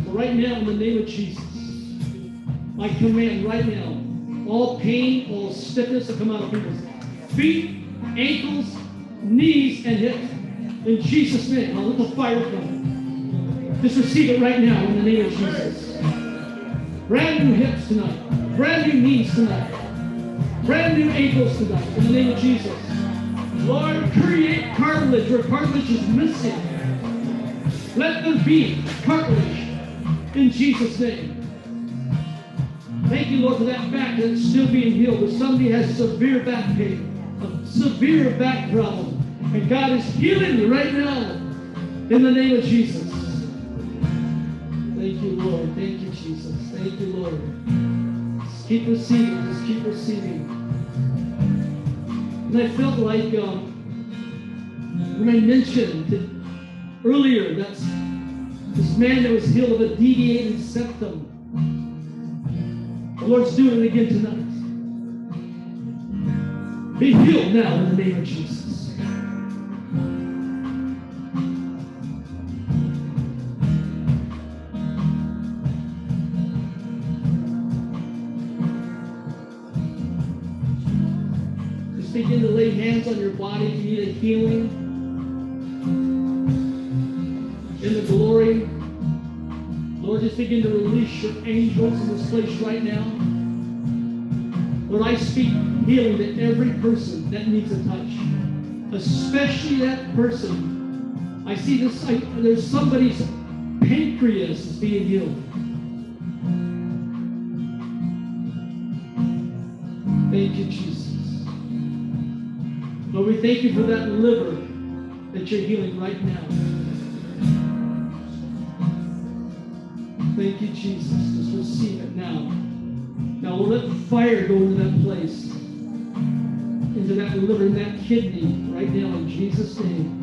So right now, in the name of Jesus, I command right now all pain, all stiffness to come out of people's feet, ankles, knees, and hips. In Jesus' name, I'll let the fire come. Just receive it right now in the name of Jesus. Brand new hips tonight, brand new knees tonight, brand new ankles tonight in the name of Jesus. Lord, create cartilage where cartilage is missing. Let there be cartilage in Jesus' name. Thank you, Lord, for that back that's still being healed. If somebody has severe back pain, a severe back problem, and God is healing you right now in the name of Jesus. Thank you, Lord. Thank you, Jesus. Thank you, Lord. Just keep receiving. Just keep receiving. And I felt like um, when I mentioned earlier, that's this man that was healed of a deviated septum. The Lord's doing it again tonight. Be healed now in the name of Jesus. To lay hands on your body if you need a healing. In the glory Lord, just begin to release your angels in this place right now. Lord, I speak healing to every person that needs a touch, especially that person. I see this, I, there's somebody's pancreas is being healed. Thank you, Jesus. Lord, we thank you for that liver that you're healing right now. Thank you, Jesus. Just receive it now. Now we'll let fire go into that place, into that liver, in that kidney, right now in Jesus' name.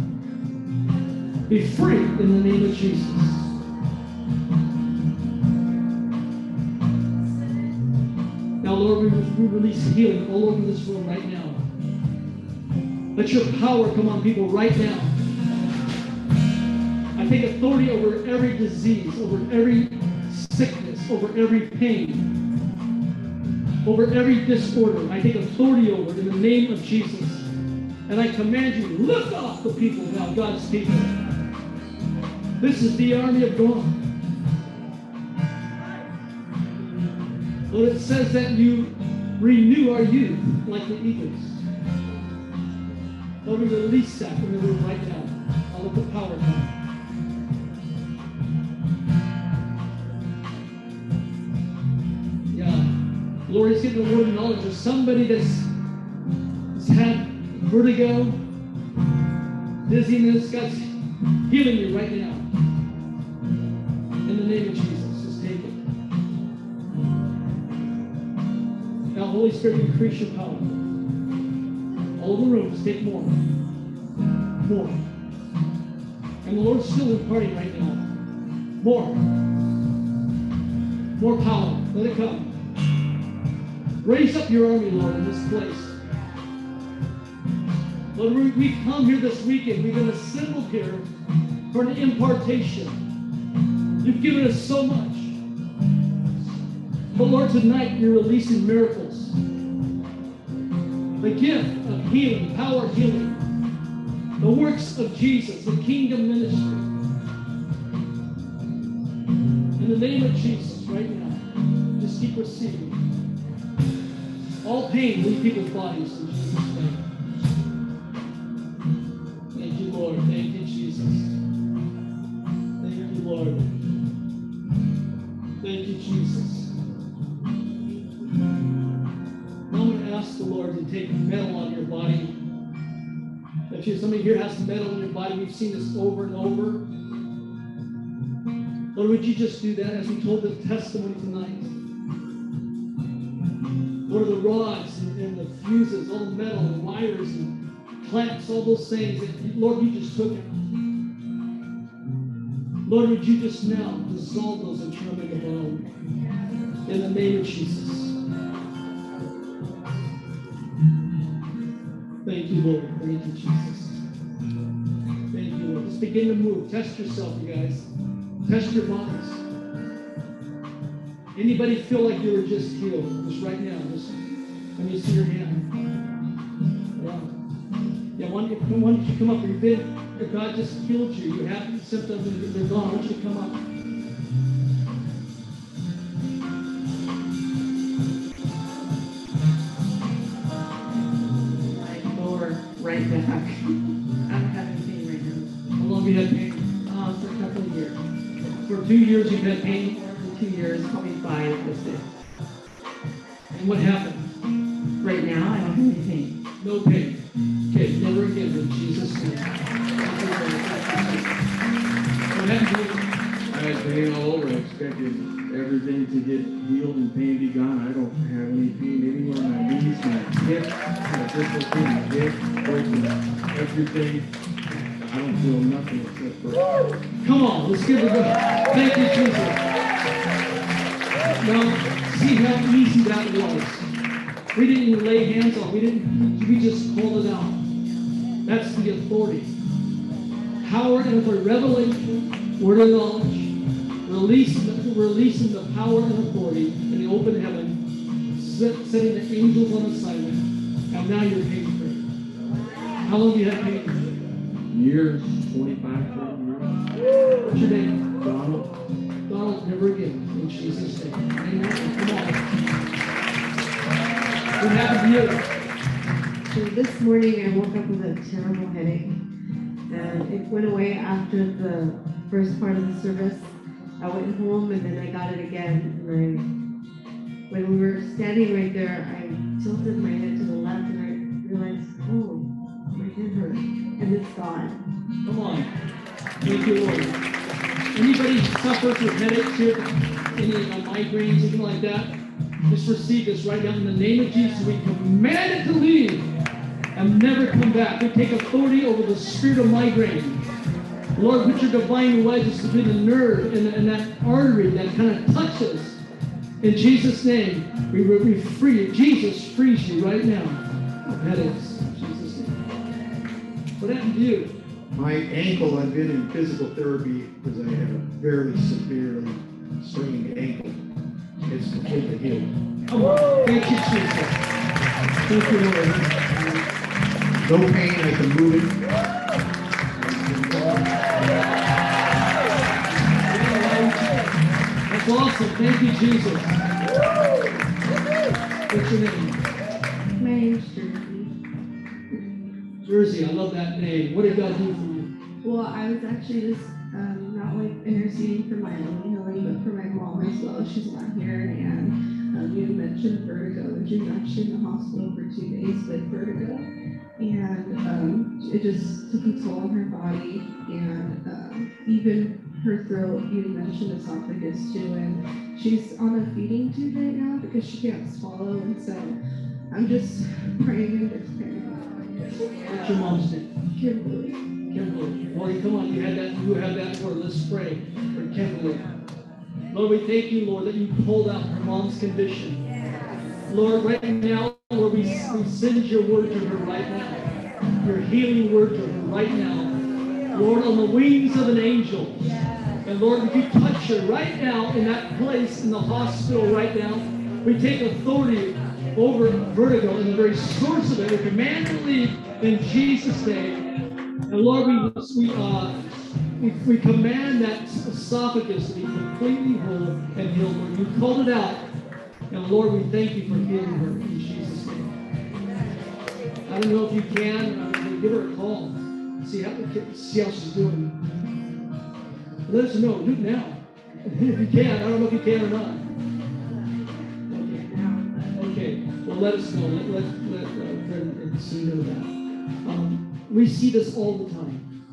Be free in the name of Jesus. Now, Lord, we, we release healing all over this room right now. Let your power come on people right now. I take authority over every disease, over every sickness, over every pain, over every disorder. I take authority over in the name of Jesus. And I command you, lift off the people now, God's people. This is the army of God. Lord, it says that you renew our youth like the eagles. Lord, we release that in the room right now. I'll let the power come. Lord is getting a word of knowledge of somebody that's, that's had vertigo, dizziness. God's healing you right now. In the name of Jesus, just take it. Now, Holy Spirit, increase your power. All the room, just take more. More. And the Lord's still imparting right now. More. More power. Let it come. Raise up your army, Lord, in this place. Lord, we, we come here this weekend. We've been assembled here for an impartation. You've given us so much. But Lord, tonight you're releasing miracles. The gift of healing, power healing. The works of Jesus, the kingdom ministry. In the name of Jesus, right now, just keep receiving. All pain leave people's bodies in Jesus' name. Lord to take metal on your body. If you, somebody here has metal in your body, we've seen this over and over. Lord, would you just do that as we told the testimony tonight? Lord, the rods and, and the fuses, all the metal and wires and clamps, all those things. That, Lord, you just took it. Lord, would you just now dissolve those and turn them into bone? In the name of Jesus. Thank you, Lord. Thank you, Jesus. Thank you, Lord. Just begin to move. Test yourself, you guys. Test your bodies. Anybody feel like you were just healed? Just right now. Just let me see your hand. Yeah. Yeah, why don't you, why don't you come up? You've been, if God just healed you, you have symptoms and they're gone. Why don't you come up? Right back. I'm having pain right now. How long have you had pain? Uh, for a couple of years. For two years you've had pain? For two years, probably five or six. And what happened? Right now, I don't have any pain. No pain. Okay, never again in Jesus' name. I expected everything to get healed and pain be gone. I don't have any pain anywhere in my knees, my hip, my dislocated my hip, everything. I don't feel nothing except for. Come on, let's give it a go. Thank you, Jesus. Now, see how easy that was. We didn't lay hands on. We didn't. We just called it out. That's the authority. Power and authority. Revelation, word of knowledge, releasing, releasing the power and authority in the open heaven, set, setting the angels on assignment, and now you're pain free. How long have you had pain? Years, 25, 30 years. What's your name? Donald, Donald, never again, in Jesus' name. Amen. Come on. What happened to you? So this morning I woke up with a terrible headache. And it went away after the first part of the service. I went home and then I got it again. And I, when we were standing right there, I tilted my head to the left and I realized, oh, my head hurt. And it's gone. Come on. Thank you, Lord. Anybody suffers with headaches here, any uh, migraines, anything like that? Just receive this right now in the name of Jesus. We command it to leave and never come back. We take authority over the spirit of migraine. Lord, put your divine wedges to be the nerve and, and that artery that kind of touches. In Jesus' name, we, we free you. Jesus frees you right now. Headaches. In Jesus' name. What happened to you? My ankle, I've been in physical therapy because I have a very severely strained ankle. It's completely healed. On. Thank you, Jesus. Thank you, Lord. No pain, I can move it. Awesome. Thank you, Jesus. What's your name? Name's Jersey. Jersey. I love that name. What did God do for you? Well, I was actually just um, not like interceding for my own healing, but for my mom as well. She's not here, and um, you mentioned vertigo, and she was actually in the hospital for two days with vertigo, and um, it just took a toll on her body, and um, even her throat. You mentioned esophagus too, and she's on a feeding tube right now because she can't swallow, and so I'm just praying and praying. What's your mom's name? Kimberly. Kimberly. Lord, come on. You had that. You had that word. Let's pray for Kimberly. Lord, we thank you, Lord, that you pulled out her mom's condition. Lord, right now, Lord, we, we send your word to her right now. your healing word to her right now. Lord, on the wings of an angel. And Lord, would you touch her right now in that place in the hospital right now? We take authority over vertigo and the very source of it. We command to leave in Jesus' name. And Lord, we, we, uh, we, we command that esophagus to be completely whole and healed. Lord, you called it out. And Lord, we thank you for healing her in Jesus' name. I don't know if you can, uh, give her a call. See how, see how she's doing. Let us know. Do it now. if you can. I don't know if you can or not. Okay. Well, let us know. Let, let, let uh, Fred and know that. Um, we see this all the time.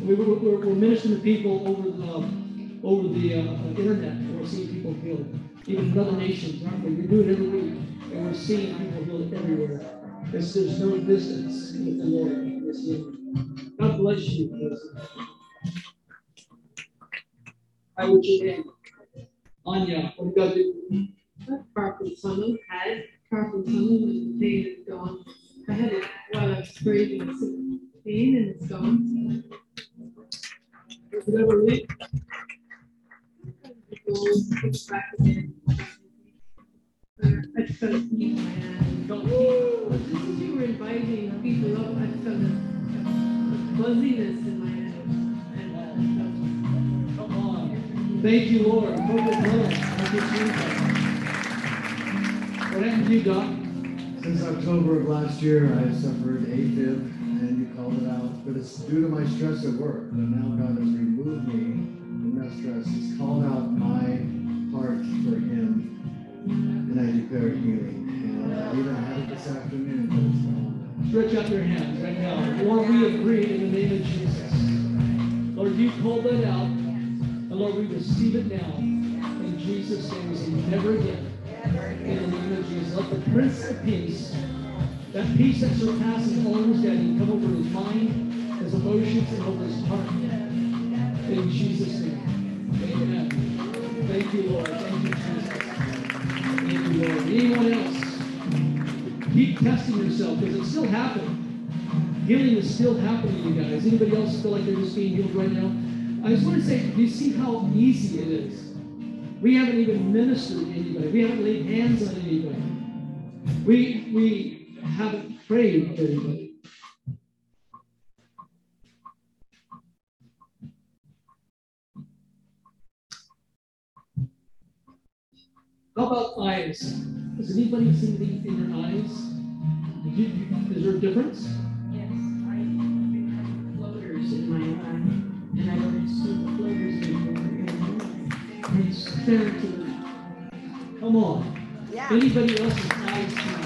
We, we're, we're, we're ministering to people over the, um, over the uh, internet. We're seeing people healed. Even in other nations, aren't we? We do it every week. And we're seeing people healed everywhere. There's, there's no distance with the Lord. God bless you. Hi, what's your? Anya, what do you got to do? Carpal tunnel, had tunnel and the pain is gone. I had it while I was breathing, some pain and it's gone. Does it ever leave? back again. I just felt a sneeze in my hand. Just as you were inviting people up, I felt a, fuzziness in my head. Thank you, Lord. Thank you, Jesus. What happened to you, Doc? Since October of last year, I have suffered AFib, and you called it out, but it's due to my stress at work. But now God has removed me from that stress. He's called out my heart for Him, and I declare healing. And I even had it this afternoon, but it's gone. Stretch out your hands right now. Lord, we agree in the name of Jesus. Lord, you called that out, and Lord, we receive it now. In Jesus' name, we say never again in the name of Jesus. Let the Prince of Peace, that peace that surpasses all understanding, come over his mind, his emotions, and over his heart. In Jesus' name. Amen. Thank you, Lord. Thank you, Jesus. Thank you, Lord. Anyone else? Keep testing yourself because it's still happening. Healing is still happening, you guys. Anybody else feel like they're just being healed right now? I just want to say, do you see how easy it is? We haven't even ministered to anybody. We haven't laid hands on anybody. We we haven't prayed with anybody. How about eyes? Has anybody seen anything in their eyes? You, is there a difference? Yes, I have floaters in my eye, and I don't see the floaters anymore. And stare to. Come on. Yeah. Anybody else's eyes now?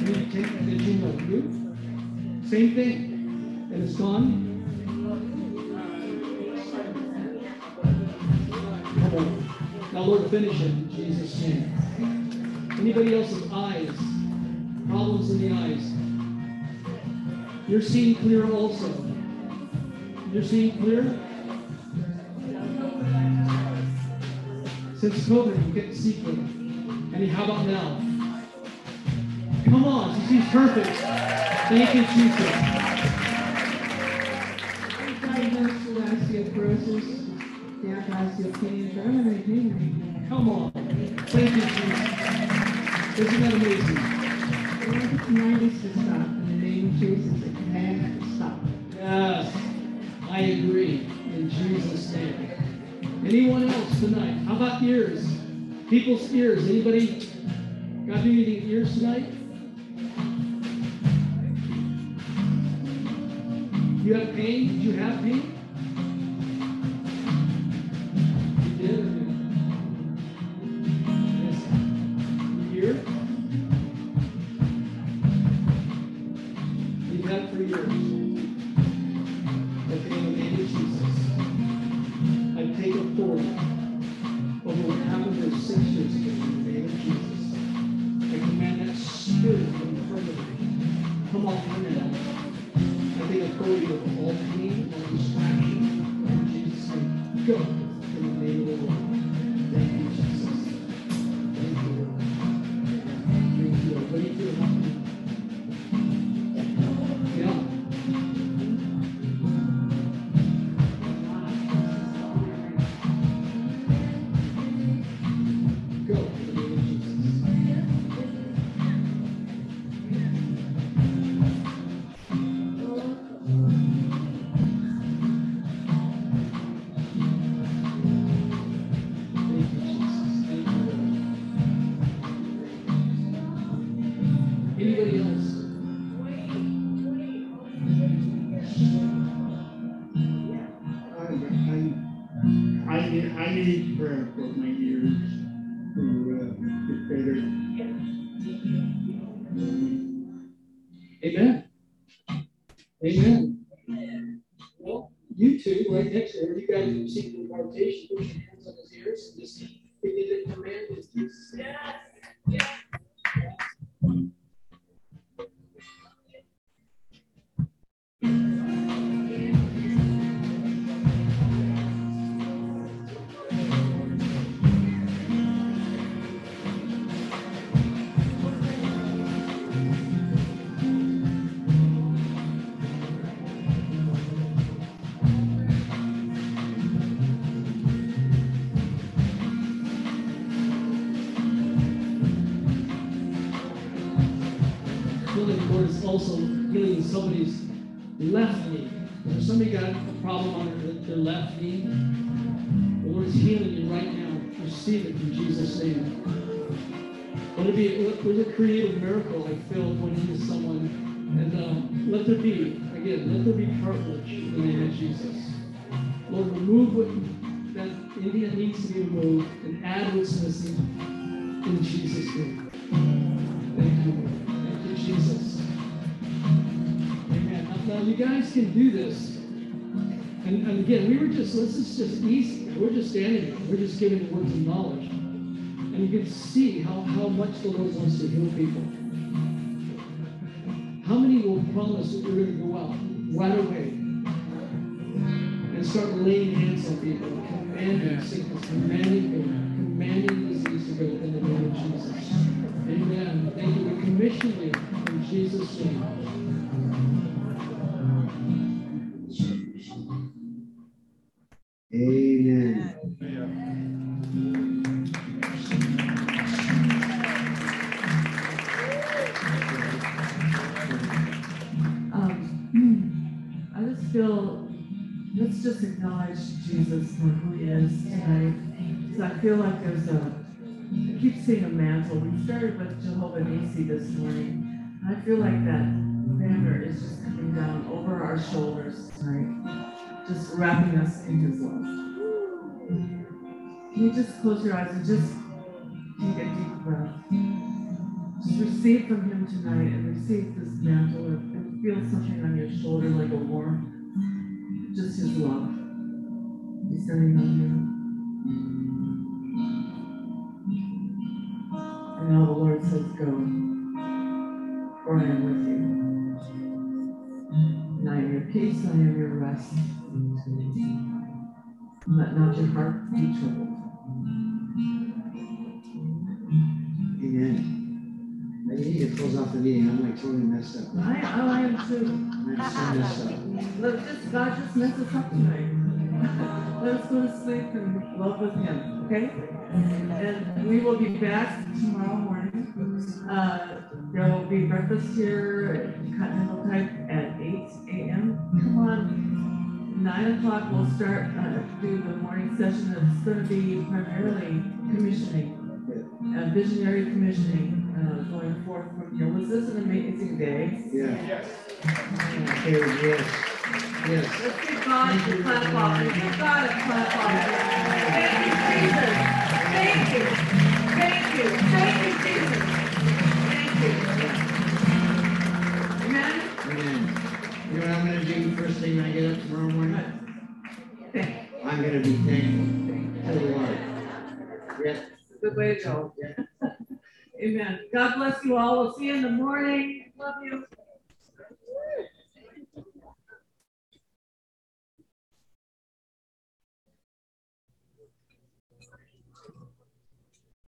Did you take did you know you? Same thing, and it's gone. Come on. Now, Lord, finish it in Jesus' name. Anybody else's eyes? Problems in the eyes? You're seeing clear also. You're seeing clear? Since COVID, you get see clear. And how about now? Come on, she sees perfect. Thank you, Jesus. Diagnosed with osteoporosis. Yeah, osteopenia. I don't have any pain. Come on. Thank you, Jesus. Isn't that amazing? I want it command to. In the name of Jesus, I to stop. Yes, I agree. In Jesus' name. Anyone else tonight? How about ears? People's ears. Anybody got anything ears tonight? You have pain? Did you have pain? For years. Right next to her, you guys received the invitation, put your hands on his ears and just knowledge. And you can see how, how much the Lord wants to heal people. How many will promise that we're going to go out right away and start laying hands on people, commanding sickness, commanding pain, commanding disease to go in the name of Jesus? Amen. Thank you. We commission you in Jesus' name. Amen. Um, just acknowledge Jesus for who he is tonight. Because I feel like there's a, I keep seeing a mantle. We started with Jehovah Nissi this morning. I feel like that banner is just coming down over our shoulders tonight, just wrapping us in his love. Can you just close your eyes and just take a deep breath? Just receive from him tonight and receive this mantle and and feel something on your shoulder like a warmth. Just his love. Standing on you. And now the Lord says, Go, for I am with you. And I am your peace, I am your rest. And let not your heart be troubled. Amen. I need to close off the meeting. I'm like totally messed up. I, oh, I am too. I'm so messed up. Let just, God just mess us up tonight. Let us go to sleep and love with Him, okay? And we will be back tomorrow morning. Uh, there will be breakfast here at Continental Type at eight AM. Come on, nine o'clock, we'll start, uh, do the morning session. It's gonna be primarily commissioning, uh, visionary commissioning, uh, going forth from here. Was this an amazing day? Yeah. Yeah. Okay, yes. Yes. Let's give God a clap off. Let's give God a clap off. Thank you, Jesus. Thank you. Thank you. Thank you, Jesus. Thank you. Amen. Amen. You know what I'm gonna do first thing when I get up tomorrow morning? I'm gonna be thankful to the Lord. Yes. Good way to go. Amen. God bless you all. We'll see you in the morning. Love you.